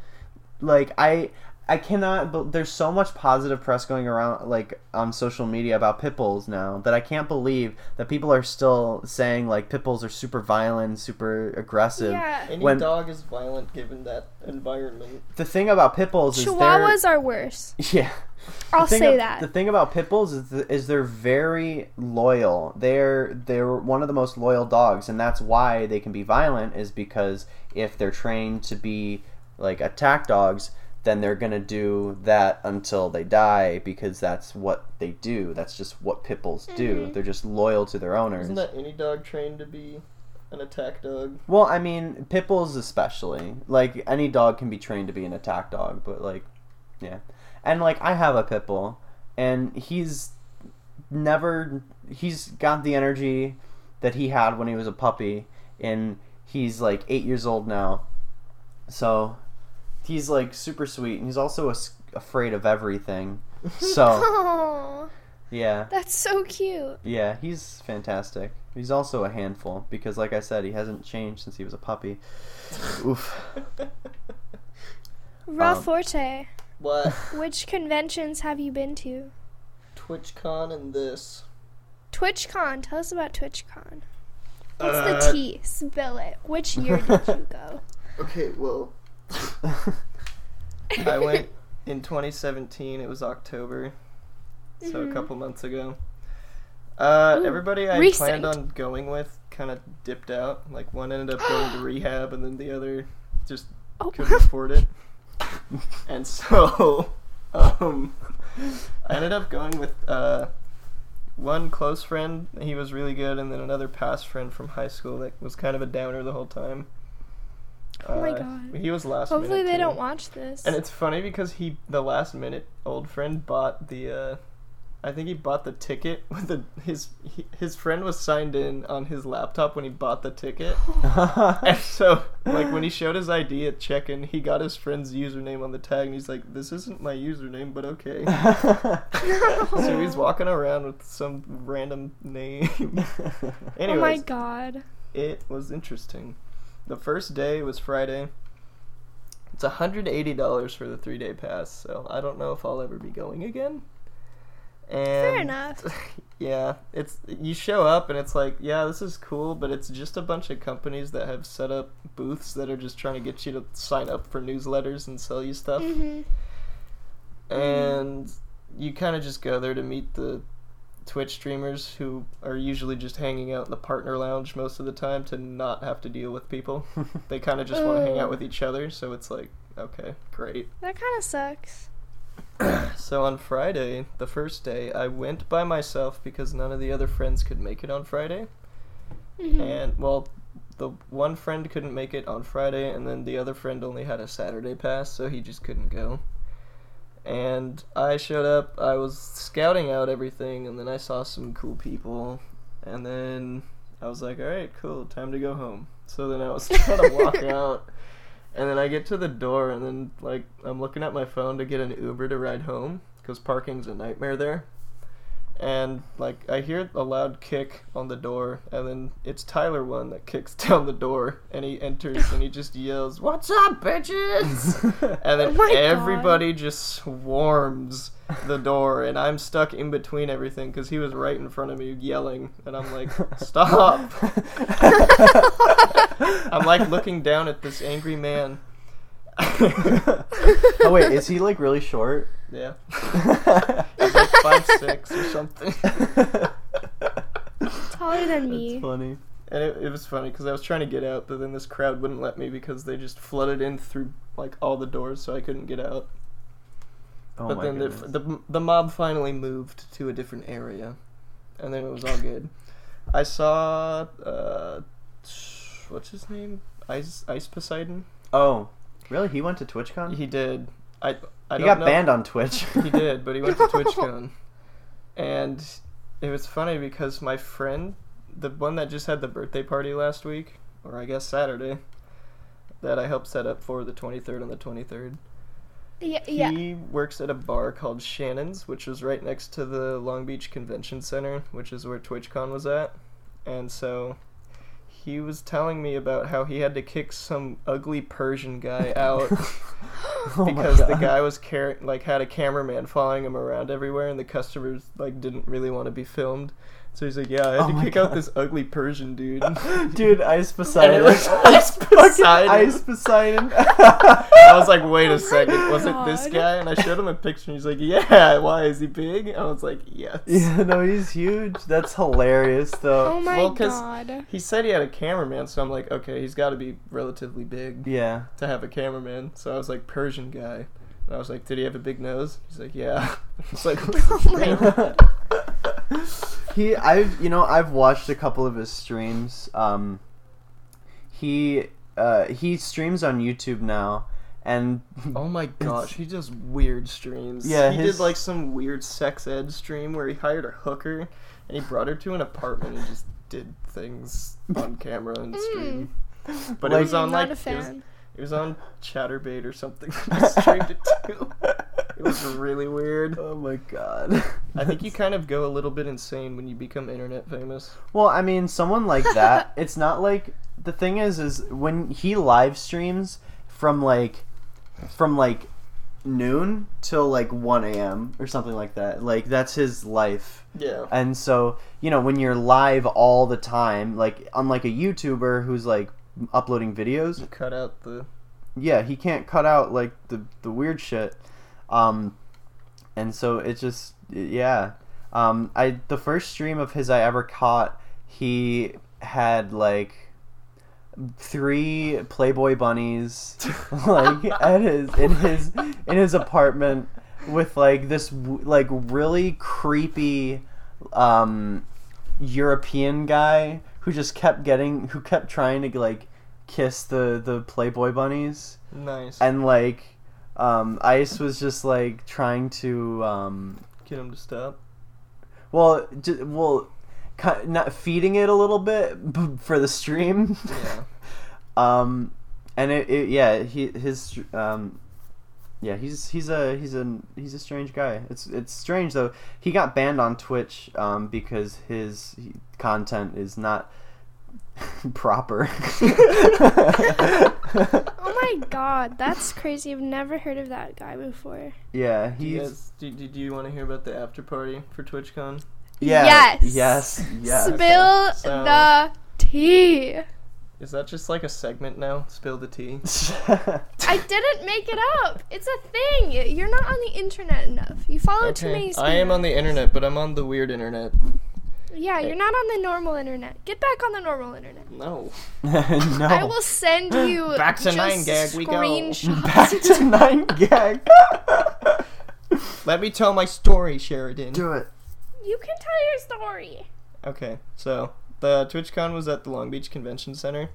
Like, I I cannot. But there's so much positive press going around, like on social media about pit bulls now, that I can't believe that people are still saying like pit bulls are super violent, super aggressive. Yeah. Any When- dog is violent given that environment. The thing about pit bulls is they're Chihuahuas are worse. *laughs* yeah. I'll The thing say ab- that. The thing about pit bulls is, th- is they're very loyal. They're they're one of the most loyal dogs, and that's why they can be violent. Is because if they're trained to be like attack dogs, then they're gonna do that until they die because that's what they do. That's just what pit bulls do. Mhm. They're just loyal to their owners. Isn't that any dog trained to be an attack dog? Well, I mean, pit bulls especially. Like any dog can be trained to be an attack dog, but like, yeah. And like I have a pit bull, and he's never he's got the energy that he had when he was a puppy, and he's like eight years old now. So he's like super sweet, and he's also as- afraid of everything. *laughs* So Oh, yeah, that's so cute. yeah, he's fantastic. He's also a handful because, like I said, he hasn't changed since he was a puppy. *laughs* Oof. Raw Um, Forte. what? Which conventions have you been to? TwitchCon and this. TwitchCon. Tell us about TwitchCon. What's Uh, the T? Spill it. Which year did you *laughs* go? Okay, well, *laughs* I went in 2017. It was October, so a Mhm. couple months ago. Uh, Ooh, everybody I recent. planned on going with kind of dipped out. Like one ended up going to *gasps* rehab, and then the other just Oh. couldn't afford it. *laughs* And so, *laughs* um, I ended up going with uh, one close friend. He was really good, and then another past friend from high school that was kind of a downer the whole time. Oh my Uh, God. He was last. Hopefully minute, they too. don't watch this. And it's funny because he, the last minute old friend, bought the. Uh, I think he bought the ticket *laughs* with the his he, his friend was signed in on his laptop when he bought the ticket. *laughs* And so, like when he showed his ID at check-in, he got his friend's username on the tag, and he's like, "This isn't my username, but okay." *laughs* so he's walking around with some random name. Anyways, oh my god. it was interesting. The first day was Friday. It's $180 for the three day pass, so I don't know if I'll ever be going again. And Fair enough. *laughs* Yeah, it's you show up and it's like, yeah, this is cool, but it's just a bunch of companies that have set up booths that are just trying to get you to sign up for newsletters and sell you stuff. hmm And you kind of just go there to meet the Twitch streamers who are usually just hanging out in the partner lounge most of the time to not have to deal with people. *laughs* They kind of just want to hang out with each other, so it's like, okay, great. That kind of sucks. *coughs* So on Friday, the first day, I went by myself because none of the other friends could make it on Friday. Mhm. And, well, the one friend couldn't make it on Friday, and then the other friend only had a Saturday pass, so he just couldn't go. And I showed up, I was scouting out everything, and then I saw some cool people, and then I was like, alright, cool, time to go home. So then I was *laughs* trying to walk *laughs* out, and then I get to the door, and then, like, I'm looking at my phone to get an Uber to ride home, because parking's a nightmare there and like I hear a loud kick on the door, and then it's Tyler1 that kicks *laughs* down the door, and he enters and he just yells, "What's up, bitches?" *laughs* and then Oh my God. everybody just swarms the door, and I'm stuck in between everything because he was right in front of me yelling, and I'm like, "Stop!" *laughs* I'm like looking down at this angry man. Oh wait, is he like really short? Yeah, *laughs* he's like five six or something. Taller than me. That's funny. And it, it was funny because I was trying to get out, but then this crowd wouldn't let me because they just flooded in through like all the doors, so I couldn't get out. Oh but my then the, goodness. the the mob finally moved to a different area, and then it was all good. I saw uh, what's his name? Ice Ice Poseidon. oh, really? He went to TwitchCon? He did. I I he don't got know. banned on Twitch. *laughs* he did, but he went to *laughs* TwitchCon, and it was funny because my friend, the one that just had the birthday party last week, or I guess Saturday, that I helped set up for the 23rd and the 23rd. Yeah, yeah. He works at a bar called Shannon's, which was right next to the Long Beach Convention Center, which is where TwitchCon was at. And so he was telling me about how he had to kick some ugly Persian guy *laughs* out Oh because the guy was car- like had a cameraman following him around everywhere, and the customers like didn't really want to be filmed. So he's like, "Yeah, I had Oh to my kick out this ugly Persian dude." *laughs* Dude, Ice And Poseidon. it was *laughs* Ice Poseidon. Ice Poseidon. *laughs* I was like, "Wait a my second, was it this guy?" And I showed him a picture. and He's like, "Yeah, why is he big?" And I was like, "Yes." yeah, no, he's huge. That's hilarious, though. Oh my Well, 'cause- god. He said he had a cameraman, so I'm like, okay, he's got to be relatively big Yeah. to have a cameraman. So I was like, Persian guy. And I was like, did he have a big nose? He's like, yeah. *laughs* It's like, *laughs* Oh my *laughs* god. he I've you know I've watched a couple of his streams. Um he uh he streams on YouTube now and oh my gosh, he does weird streams. Yeah, he his- did like some weird sex ed stream where he hired a hooker and he brought her to an apartment and just did things on camera and stream. But it was on Not like a it was, fan. it was on Chaturbate or something. he streamed it too. It was *laughs* really weird. Oh my god. I think you kind of go a little bit insane when you become internet famous. Well, I mean, someone like that, *laughs* it's not like the thing is is when he live streams from like from like noon till like 1 a.m. or something like that. Like that's his life. Yeah. And so, you know, when you're live all the time, like unlike a YouTuber who's like uploading videos, Cut out the yeah, he can't cut out like the the weird shit. Um and so it just yeah. Um I the first stream of his I ever caught, he had like three Playboy bunnies *laughs* like at his in his in his apartment with like this like really creepy um European guy who just kept getting who kept trying to like kiss the the Playboy bunnies nice. and like um Ice was just like trying to um Get him to stop. well j- well not feeding it a little bit b- for the stream Yeah. *laughs* um and it, it yeah he his um yeah he's he's a he's a he's a strange guy it's it's strange though he got banned on twitch um because his content is not *laughs* proper Oh my *laughs* god, that's crazy. I've never heard of that guy before. yeah Do you, he's do, do, do you want to hear about the after party for TwitchCon? yeah Yes. yes yes Spill So- the tea. Is that just like a segment now? Spill the tea. *laughs* I didn't make it up. It's a thing. You're not on the internet enough. You follow too many. I am on the internet, but I'm on the weird internet. Yeah, you're not on the normal internet. Get back on the normal internet. No. *laughs* no I will send you *laughs* Back to just 9GAG we go. screenshots. back to nine gag Let me tell my story, Sheridan. do it You can tell your story. Okay, so the TwitchCon was at the Long Beach Convention Center,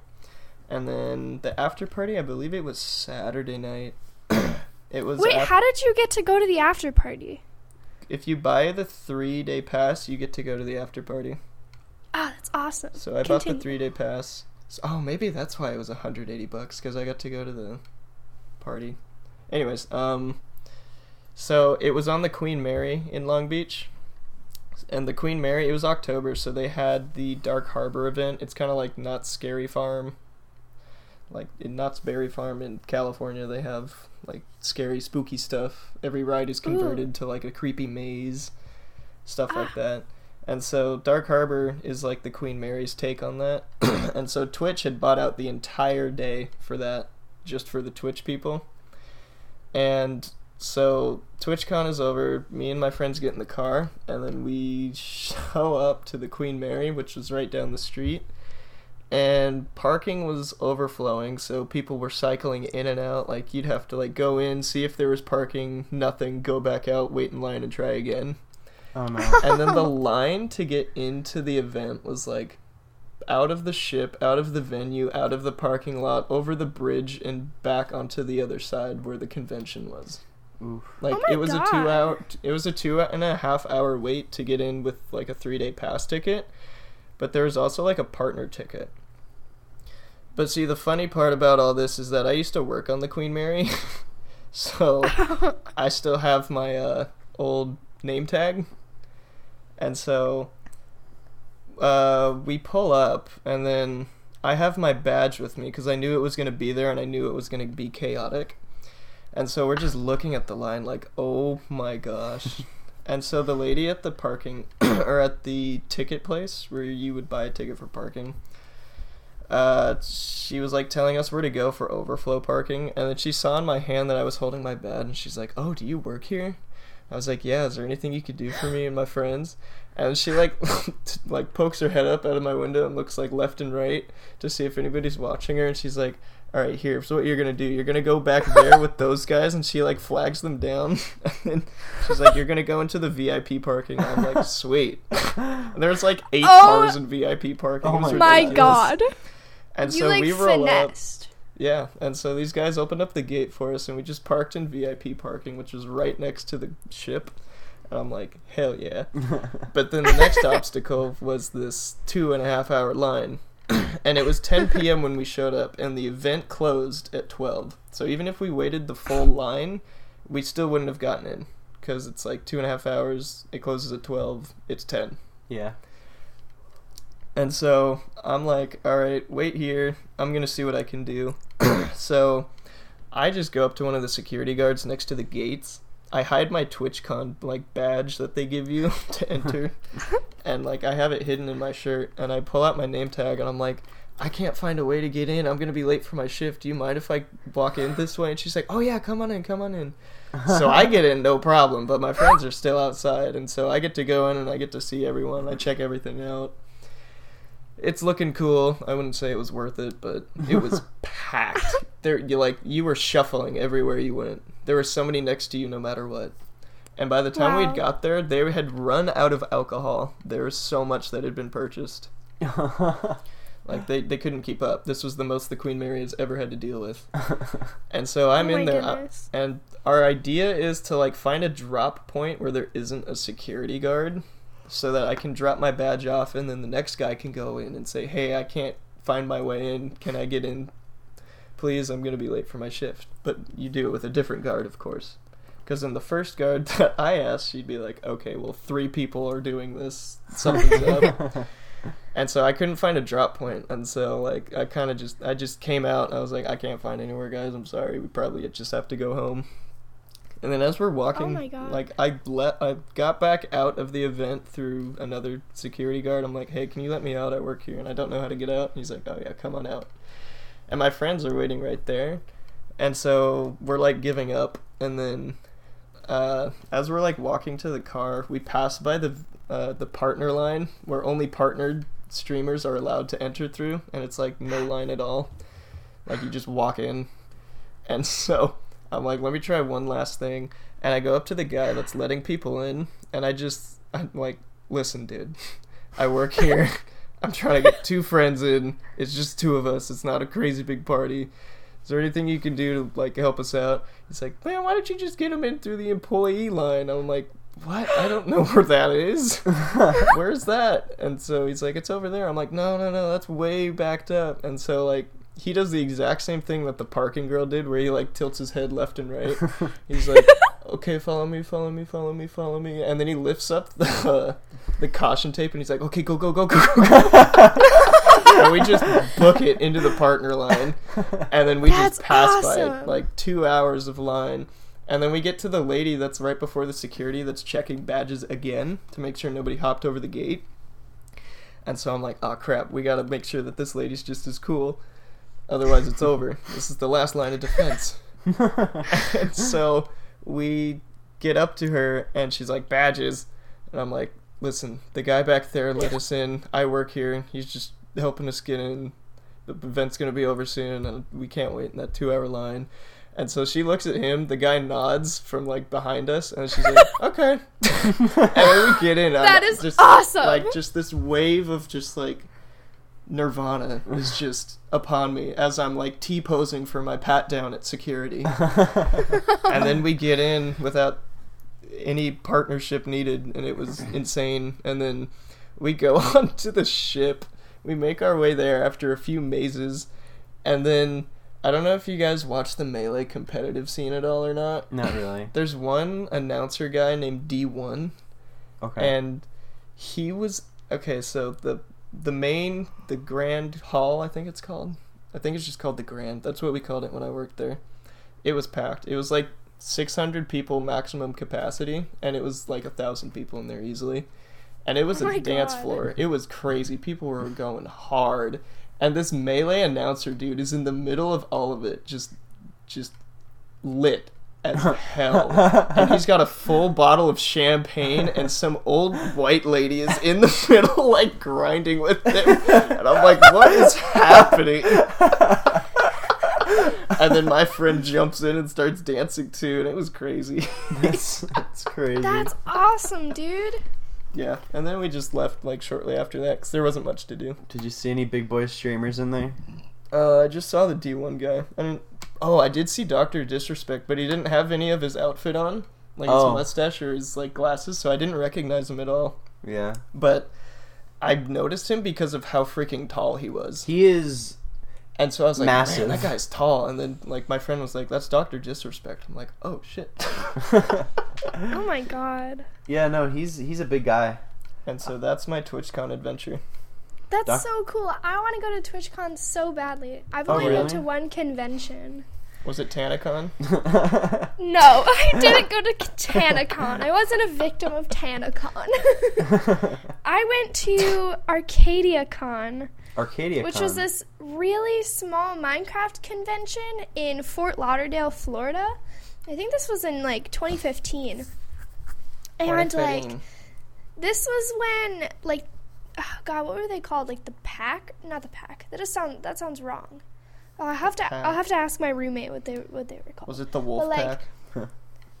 and then the after party, I believe it was Saturday night. *coughs* it was Wait, af- how did you get to go to the after party? if you buy the three day pass, you get to go to the after party. Ah, that's awesome. So I bought the three day pass. So, oh, maybe that's why it was 180 bucks because I got to go to the party. Anyways, um, so it was on the Queen Mary in Long Beach, and the Queen Mary. It was October, so they had the Dark Harbor event. It's kind of like Knott's Scary Farm. Like in Knott's Berry Farm in California, they have like scary, spooky stuff. Every ride is converted to like a creepy maze, stuff like Ah. that. And so Dark Harbor is like the Queen Mary's take on that. *coughs* and so Twitch had bought out the entire day for that, just for the Twitch people. And so TwitchCon is over. Me and my friends get in the car, and then we *laughs* show up to the Queen Mary, which was right down the street. And parking was overflowing, so people were cycling in and out. Like you'd have to like go in, see if there was parking, nothing, go back out, wait in line, and try again oh no *laughs* and then the line to get into the event was like out of the ship, out of the venue, out of the parking lot, over the bridge, and back onto the other side where the convention was. Oof. Like Oh my it was God. a two hour, it was a two and a half hour wait to get in with like a three day pass ticket, but there was also like a partner ticket. But see, the funny part about all this is that I used to work on the Queen Mary, *laughs* so *laughs* I still have my uh, old name tag, and so uh, we pull up, and then I have my badge with me because I knew it was gonna be there, and I knew it was gonna be chaotic. And so we're just looking at the line like, oh my gosh. *laughs* and so the lady at the parking *clears throat* or at the ticket place where you would buy a ticket for parking, uh, she was like telling us where to go for overflow parking, and then she saw in my hand that I was holding my bed, and she's like, "Oh, do you work here?" I was like, "Yeah." Is there anything you could do for me and my friends? And she like *laughs* like pokes her head up out of my window and looks like left and right to see if anybody's watching her, and she's like, "All right, here. So what you're gonna do. You're gonna go back there with those guys," and she like flags them down, *laughs* and she's like, "You're gonna go into the VIP parking." I'm like, "Sweet." And there's like eight Oh. cars in VIP parking. Oh my My. God, And you so like we roll up. Yeah, and so these guys opened up the gate for us, and we just parked in VIP parking, which was right next to the ship. And I'm like, hell yeah. *laughs* But then the next obstacle was this two and a half hour line. *clears throat* and it was 10 p.m. when we showed up, and the event closed at 12. So even if we waited the full line, we still wouldn't have gotten in. Because it's like two and a half hours, it closes at 12, it's 10. yeah. And so I'm like, all right, wait here. I'm going to see what I can do. *clears throat* so I just go up to one of the security guards next to the gates. I hide my TwitchCon like badge that they give you *laughs* to enter. *laughs* and like I have it hidden in my shirt and I pull out my name tag and I'm like, I can't find a way to get in. I'm going to be late for my shift. Do you mind if I walk in this way? And she's like, "Oh yeah, come on in, come on in." so I get in no problem, but my friends are still outside, and so I get to go in and I get to see everyone. I check everything out. It's looking cool. I wouldn't say it was worth it, but it was *laughs* packed. There, you like you were shuffling everywhere you went. There was somebody next to you, no matter what. And by the time Wow. we'd got there, they had run out of alcohol. There was so much that had been purchased. *laughs* Like they, they couldn't keep up. This was the most the Queen Mary has ever had to deal with. *laughs* And so I'm oh in there. uh, goodness. And our idea is to like find a drop point where there isn't a security guard so that I can drop my badge off and then the next guy can go in and say, "Hey, I can't find my way in. Can I get in? Please, I'm going to be late for my shift." But you do it with a different guard, of course. Cuz in the first guard *laughs* that I asked, she'd be like, "Okay, well, three people are doing this. Something's *laughs* up." And so I couldn't find a drop point, and so like I kind of just I just came out. I was like, I can't find anywhere, guys. I'm sorry. We probably just have to go home. And then as we're walking, Oh like I let I got back out of the event through another security guard. I'm like, hey, can you let me out? I work here and I don't know how to get out. And he's like, oh yeah, come on out. And my friends are waiting right there, and so we're like giving up. And then uh, as we're like walking to the car, we pass by the uh, the partner line where only partnered streamers are allowed to enter through, and it's like no line at all. Like you just walk in, and *laughs* so I'm like, let me try one last thing, and I go up to the guy that's letting people in, and I just I'm like, listen, dude, I work here. *laughs* I'm trying to get two friends in. It's just two of us. It's not a crazy big party. Is there anything you can do to like help us out? He's like, man, why don't you just get them in through the employee line? I'm like, what? I don't know where that is. *laughs* Where's that? And so he's like, it's over there. I'm like, no, no, no, that's way backed up. And so like he does the exact same thing that the parking girl did, where he like tilts his head left and right. *laughs* He's like, okay, follow me, follow me, follow me, follow me, and then he lifts up the the caution tape and he's like, okay, go, go, go, go, go. go." and we just book it into the partner line, and then we That's just pass by it, like two hours of line. And then we get to the lady that's right before the security that's checking badges again to make sure nobody hopped over the gate. And so I'm like, oh crap, we gotta make sure that this lady's just as cool. Otherwise, it's over. This is the last line of defense. and *laughs* *laughs* so we get up to her, and she's like, badges. And I'm like, listen, the guy back there let us in. I work here. He's just helping us get in. The event's gonna be over soon, and we can't wait in that two hour line. And so she looks at him. The guy nods from like behind us, and she's like, *laughs* "Okay." and then we get in. I'm That is just, awesome. Like just this wave of just like nirvana is *laughs* just upon me as I'm like T posing for my pat down at security. *laughs* and then we get in without any partnership needed, and it was insane. And then we go *laughs* on to the ship. We make our way there after a few mazes, and then I don't know if you guys watch the melee competitive scene at all or not. Not really. There's one announcer guy named D1, Okay. and he was okay. So the the main the Grand Hall, I think it's called. I think it's just called the Grand. That's what we called it when I worked there. It was packed. It was like 600 people maximum capacity, and it was like a thousand people in there easily. And it was Oh a dance God. floor. It was crazy. People were going hard, and this melee announcer dude is in the middle of all of it, just, just lit as hell. and he's got a full bottle of champagne, and some old white lady is in the *laughs* middle, like grinding with him. And I'm like, what is happening? and then my friend jumps in and starts dancing too, and it was crazy. That's, that's crazy. That's awesome, dude. yeah, and then we just left like shortly after that because there wasn't much to do. Did you see any big boy streamers in there? Uh, I just saw the D1 guy. I didn't. Oh, I did see Doctor Disrespect, but he didn't have any of his outfit on, like Oh. his mustache or his like glasses, so I didn't recognize him at all. Yeah. But I noticed him because of how freaking tall he was, He is. and so I was like, Massive. "Man, that guy's tall." And then like my friend was like, "That's Doctor Disrespect." I'm like, "Oh shit." *laughs* Oh my god. yeah, no, he's he's a big guy. and so that's my TwitchCon adventure. That's Doc- so cool. I want to go to TwitchCon so badly. I've Oh, only been really? to one convention. Was it TanaCon? *laughs* No, I didn't go to TanaCon. I wasn't a victim of TanaCon. *laughs* I went to ArcadiaCon, Arcadia. which was this really small Minecraft convention in Fort Lauderdale, Florida. I think this was in like 2015. And like this was when like oh god, what were they called? Like the pack? Not the pack. That just sound that sounds wrong. Oh, I have to Pack. I'll have to ask my roommate what they what they were called. was it the Wolf like, Pack? *laughs*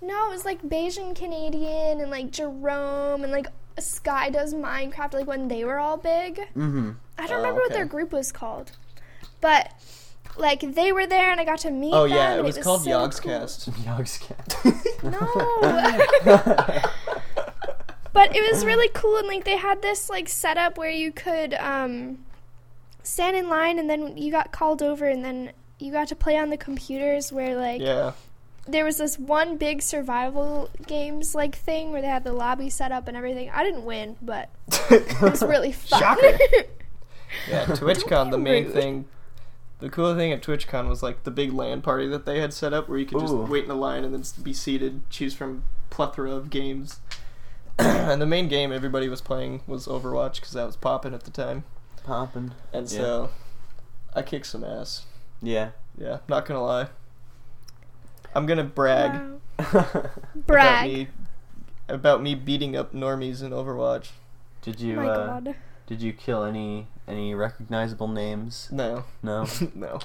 No, it was like BajanCanadian and like Jerome and like Sky does Minecraft like when they were all big. Mm-hmm. I don't Oh, remember what their group was called. But like they were there and I got to meet Oh them. yeah, and it was called so Yogscast. *laughs* cool. No. *laughs* but it was really cool and like they had this like setup where you could um stand in line and then you got called over and then you got to play on the computers where like yeah. there was this one big survival games like thing where they had the lobby set up and everything. I didn't win, but it was *laughs* really fun. Shocker. *laughs* Yeah, TwitchCon, the main rude. thing. The cool thing at TwitchCon was like the big LAN party that they had set up where you could just wait in a line and then be seated, choose from plethora of games. *clears throat* and the main game everybody was playing was Overwatch because that was popping at the time. Popping. And Yeah. so I kicked some ass. Yeah. Yeah, not gonna lie. I'm gonna brag Wow. *laughs* about Brag. me about me beating up normies in Overwatch. did Oh you my uh, god. did you kill any any recognizable names? No, No. *laughs* no,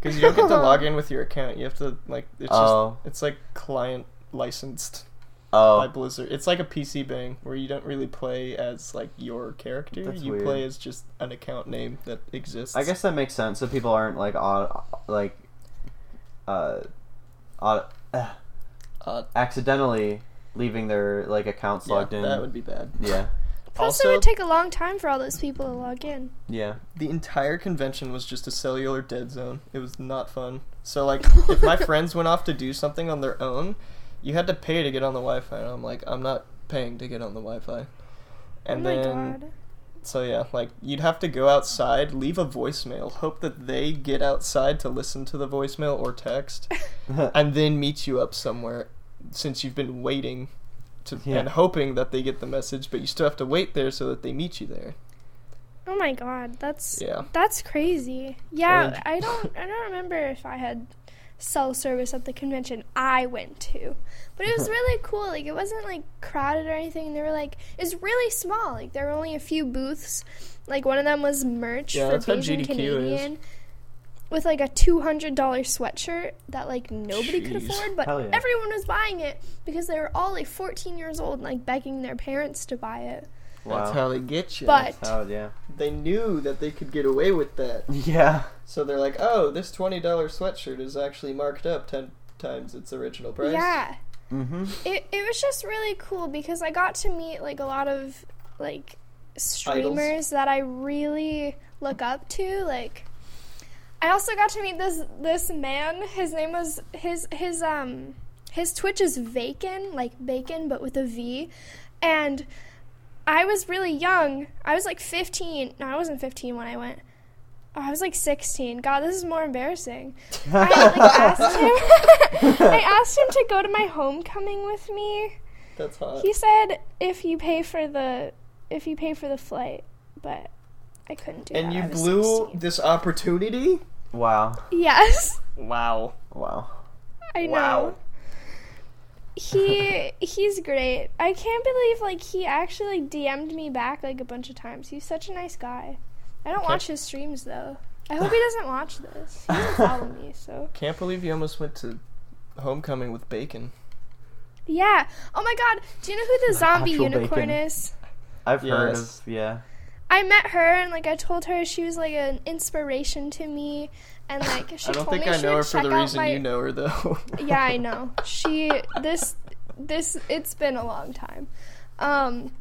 because you don't get to *laughs* log in with your account. You have to like it's just Oh. it's like client licensed by Oh. Blizzard. It's like a PC bang where you don't really play as like your character. That's you weird. play as just an account name that exists. I guess that makes sense. So people aren't like on like uh, uh, uh, accidentally leaving their like accounts yeah, logged in. that would be bad. Yeah. *laughs* Plus, it would take a long time for all those people to log in. Yeah. the entire convention was just a cellular dead zone. It was not fun. So like, *laughs* if my friends went off to do something on their own, you had to pay to get on the Wi-Fi, and I'm like, I'm not paying to get on the Wi-Fi. Oh and oh my then god. So yeah, like you'd have to go outside, leave a voicemail, hope that they get outside to listen to the voicemail or text, *laughs* and then meet you up somewhere since you've been waiting to Yeah. and hoping that they get the message, but you still have to wait there so that they meet you there. Oh my god. That's Yeah. that's crazy. Yeah, I don't I don't remember if I had cell service at the convention I went to. But it was *laughs* really cool. Like it wasn't like crowded or anything. They were like it was really small. Like there were only a few booths. Like one of them was merch Yeah, for Bajan GDQ is. Canadian. With like a two hundred dollar sweatshirt that like nobody could afford, but yeah. everyone was buying it because they were all like fourteen years old and like begging their parents to buy it. Wow. That's how they get you. But Oh yeah. they knew that they could get away with that. *laughs* Yeah. So they're like, "Oh, this $20 sweatshirt is actually marked up 10 times its original price." yeah, Mm-hmm. it, it was just really cool because I got to meet like a lot of like streamers that I really look up to. Like I also got to meet this this man. His name was his his um his Twitch is Bacon, like bacon but with a V. And I was really young. I was like 15. No, I wasn't 15 when I went. Oh, I was like 16. God, this is more embarrassing. *laughs* I like, asked him. *laughs* I asked him to go to my homecoming with me. That's hot. He said if you pay for the if you pay for the flight, but I couldn't do it. and that. you blew 16. this opportunity? Wow. Yes, Wow. Wow. I know. Wow. He he's great. I can't believe like he actually like, DM'd me back like a bunch of times. He's such a nice guy. I don't Okay. watch his streams though. I hope he *laughs* doesn't watch this. He doesn't follow me, so Can't believe you almost went to homecoming with bacon. yeah. Oh my god, do you know who the zombie Actual unicorn bacon. is? I've heard of yeah. I met her and like I told her she was like an inspiration to me, and like she I don't think I know her for the reason my. you know her though. *laughs* Yeah, I know. She this this it's been a long time. Um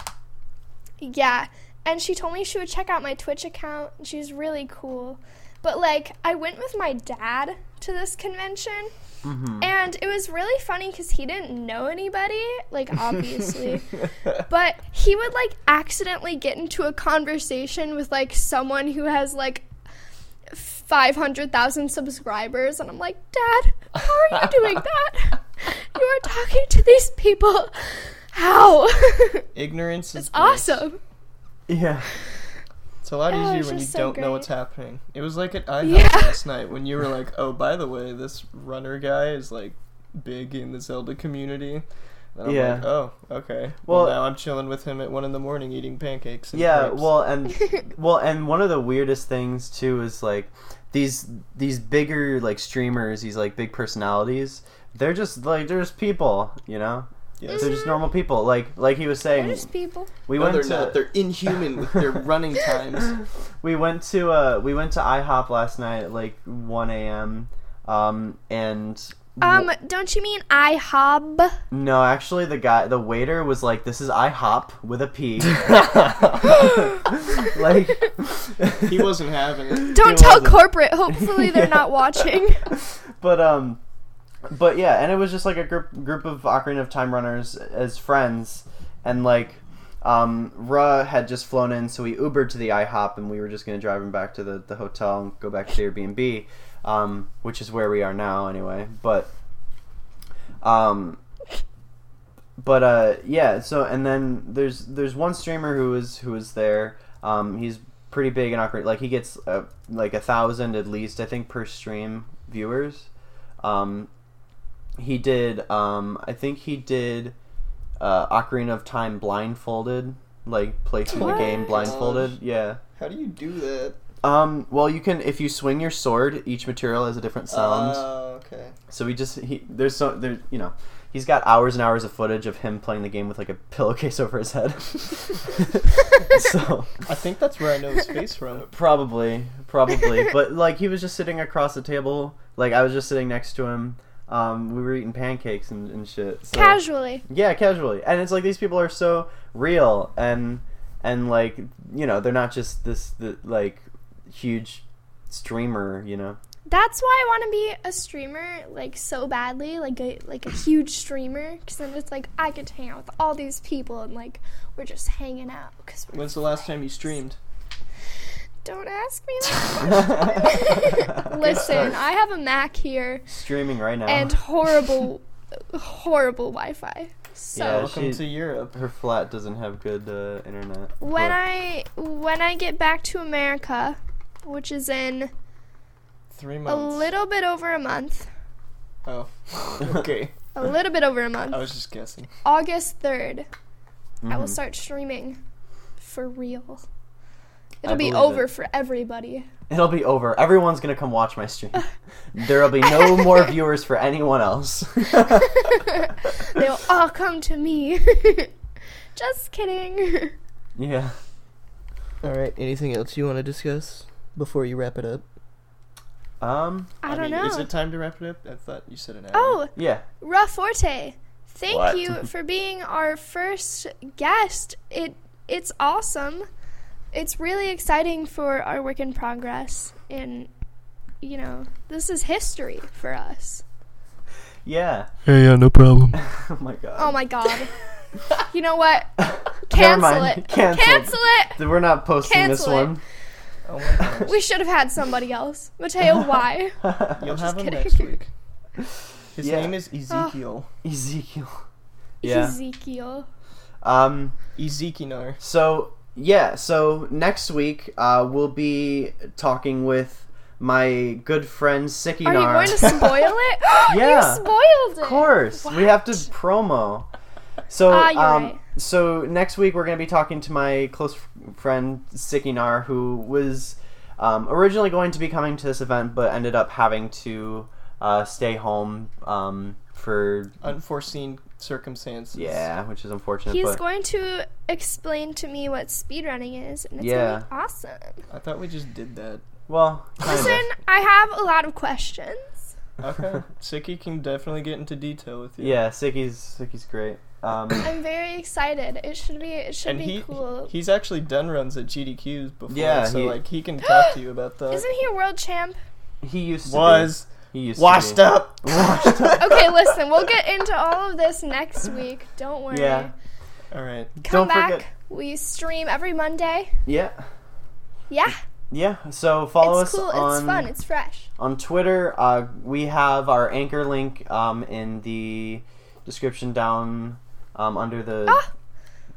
yeah, and she told me she would check out my Twitch account. She's really cool. But like I went with my dad to this convention Mm-hmm. and it was really funny cuz he didn't know anybody, like *laughs* obviously. *laughs* but he would like accidentally get into a conversation with like someone who has like 500,000 subscribers and I'm like, "Dad, how are you doing that? You are talking to these people. How?" *laughs* Ignorance is it's awesome. Yeah. It's a lot Oh, easier when you so don't know what's happening. It was like at IHOP Yeah. last night when you were like, "Oh, by the way, this runner guy is like big in the Zelda community." And I'm Yeah. like, "Oh, okay." Well, Well- now I'm chilling with him at one in the morning eating pancakes. And Yeah, crepes. well, and *laughs* well, and one of the weirdest things too is like these these bigger like streamers, these like big personalities. They're just like they're just people, you know. yes. They're just normal people. Like like he was saying, They're just people. we No, went they're to not. They're inhuman with their *laughs* running times. *laughs* we went to uh we went to IHOP last night at like one a.m. Um and Um, don't you mean IHOB? no, actually the guy the waiter was like, "This is IHOP with a P." *laughs* *laughs* like he wasn't having it. Don't It tell wasn't. corporate. Hopefully they're *laughs* Yeah. not watching. but um but yeah and it was just like a group group of ocarina of time runners as friends and like um ra had just flown in so we ubered to the ihop and we were just going to drive him back to the, the hotel and go back to the airbnb um which is where we are now anyway but um but uh yeah so and then there's there's one streamer who is who is there um he's pretty big and awkward like he gets uh, like a thousand at least i think per stream viewers um he did um i think he did uh ocarina of time blindfolded like play through the game What? blindfolded yeah How do you do that? Um well you can if you swing your sword each material has a different sound Oh, okay. so we just he there's so there you know he's got hours and hours of footage of him playing the game with like a pillowcase *laughs* over his head. *laughs* so I think that's where I know his face from. *laughs* probably probably but like he was just sitting across the table like I was just sitting next to him. Um, we were eating pancakes and, and shit. So. Casually. Yeah, casually. And it's like these people are so real and and like you know, they're not just this the, like huge streamer, you know. That's why I want to be a streamer, like so badly, like a like a huge streamer, because then it's like I get to hang out with all these people and like we're just hanging out. Cause we're When's the last time you streamed? don't ask me that. *laughs* *laughs* Listen, I have a Mac here Streaming right now. and horrible, horrible Wi-Fi. So Yeah, Welcome she- to Europe. her flat doesn't have good uh, internet. when but- I when I get back to America, which is in Three months. a little bit over a month, Oh, *laughs* okay. *laughs* a little bit over a month, I was just guessing. August third. I will Mhm. start streaming for real. It'll be over it. for everybody. It'll be over. Everyone's gonna come watch my stream. *laughs* There'll be no more viewers for anyone else. They'll all come to me. Just kidding. yeah. All right. Anything else you want to discuss before you wrap it up? Um. I, don't mean, know. Is it time to wrap it up? I thought you said an hour. oh, Yeah. Ra Forte. Thank What? you *laughs* for being our first guest. It it's awesome. It's really exciting for our work in progress and you know, this is history for us. Yeah. Hey, yeah, no problem. *laughs* oh my god. Oh my god. *laughs* you know what? Cancel it. Cancel. Cancel it. We're not posting this one. it. One. Oh my gosh. *laughs* We should have had somebody else. Mateo, *laughs* why? *laughs* You'll Just have him kidding. next week. His Yeah. name is Ezekiel. *gasps* Ezekiel. Yeah. Ezekiel. Um. Ezekiel. So yeah. So next week, uh, we'll be talking with my good friend Sikinar. Are you going to spoil it? *gasps* Yeah. You spoiled it. Of course, we have to promo. So, Ah, you're um, right. So next week we're going to be talking to my close f- friend Sikinar, who was um, originally going to be coming to this event, but ended up having to uh, stay home um, for Unforeseen circumstances. yeah, which is unfortunate. He's but going to explain to me what speedrunning is, and it's Yeah. gonna be awesome. I thought we just did that. well, kind Listen, of. I have a lot of questions. Okay. *laughs* Sicky can definitely get into detail with you. Yeah, Siki's Siki's great. Um, I'm very excited. It should be. It should And be he cool. he's actually done runs at GDQs before. Yeah, So he- like he can talk to you about that. Isn't he a world champ? he used to was be. He used washed to be. up. *laughs* Washed up. Okay, listen. We'll get into all of this next week. Don't worry. Yeah. All right. Come Don't back. forget. We stream every Monday. Yeah, Yeah, yeah. So follow it's us It's cool. on It's fun. It's fresh. on Twitter. Uh, we have our anchor link um, in the description down um, under the Ah.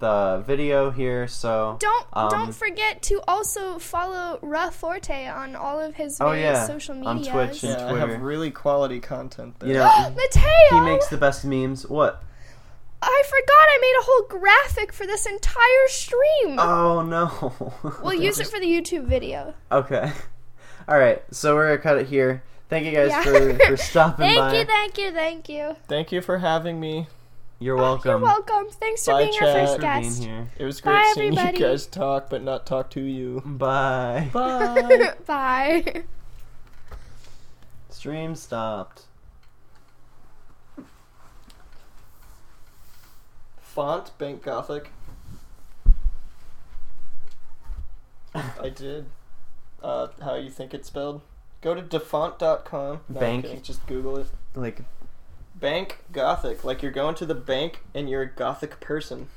the video here. So Don't Um, don't forget to also follow Ra Forte on all of his Oh, various yeah, social on medias. Twitch and Yeah, I Twitter. have really quality content there. you know *gasps* Mateo, he makes the best memes. What? I forgot I made a whole graphic for this entire stream. Oh no. we'll *laughs* use it for the YouTube video. okay. *laughs* All right. So we're gonna cut it here. Thank you guys Yeah. for for *laughs* stopping thank by. you, thank you, thank you. Thank you for having me. You're Oh, welcome. You're welcome. Thanks for Bye, being Chad. our Thanks first for being guest. here. It was great Bye, seeing everybody. you guys talk, but not talk to you. Bye. Bye. *laughs* Bye. Stream stopped. Font Bank Gothic. I did. Uh, how you think it's spelled? Go to dafont.com. No, Bank. just Google it. Like Bank Gothic. Like you're going to the bank and you're a Gothic person.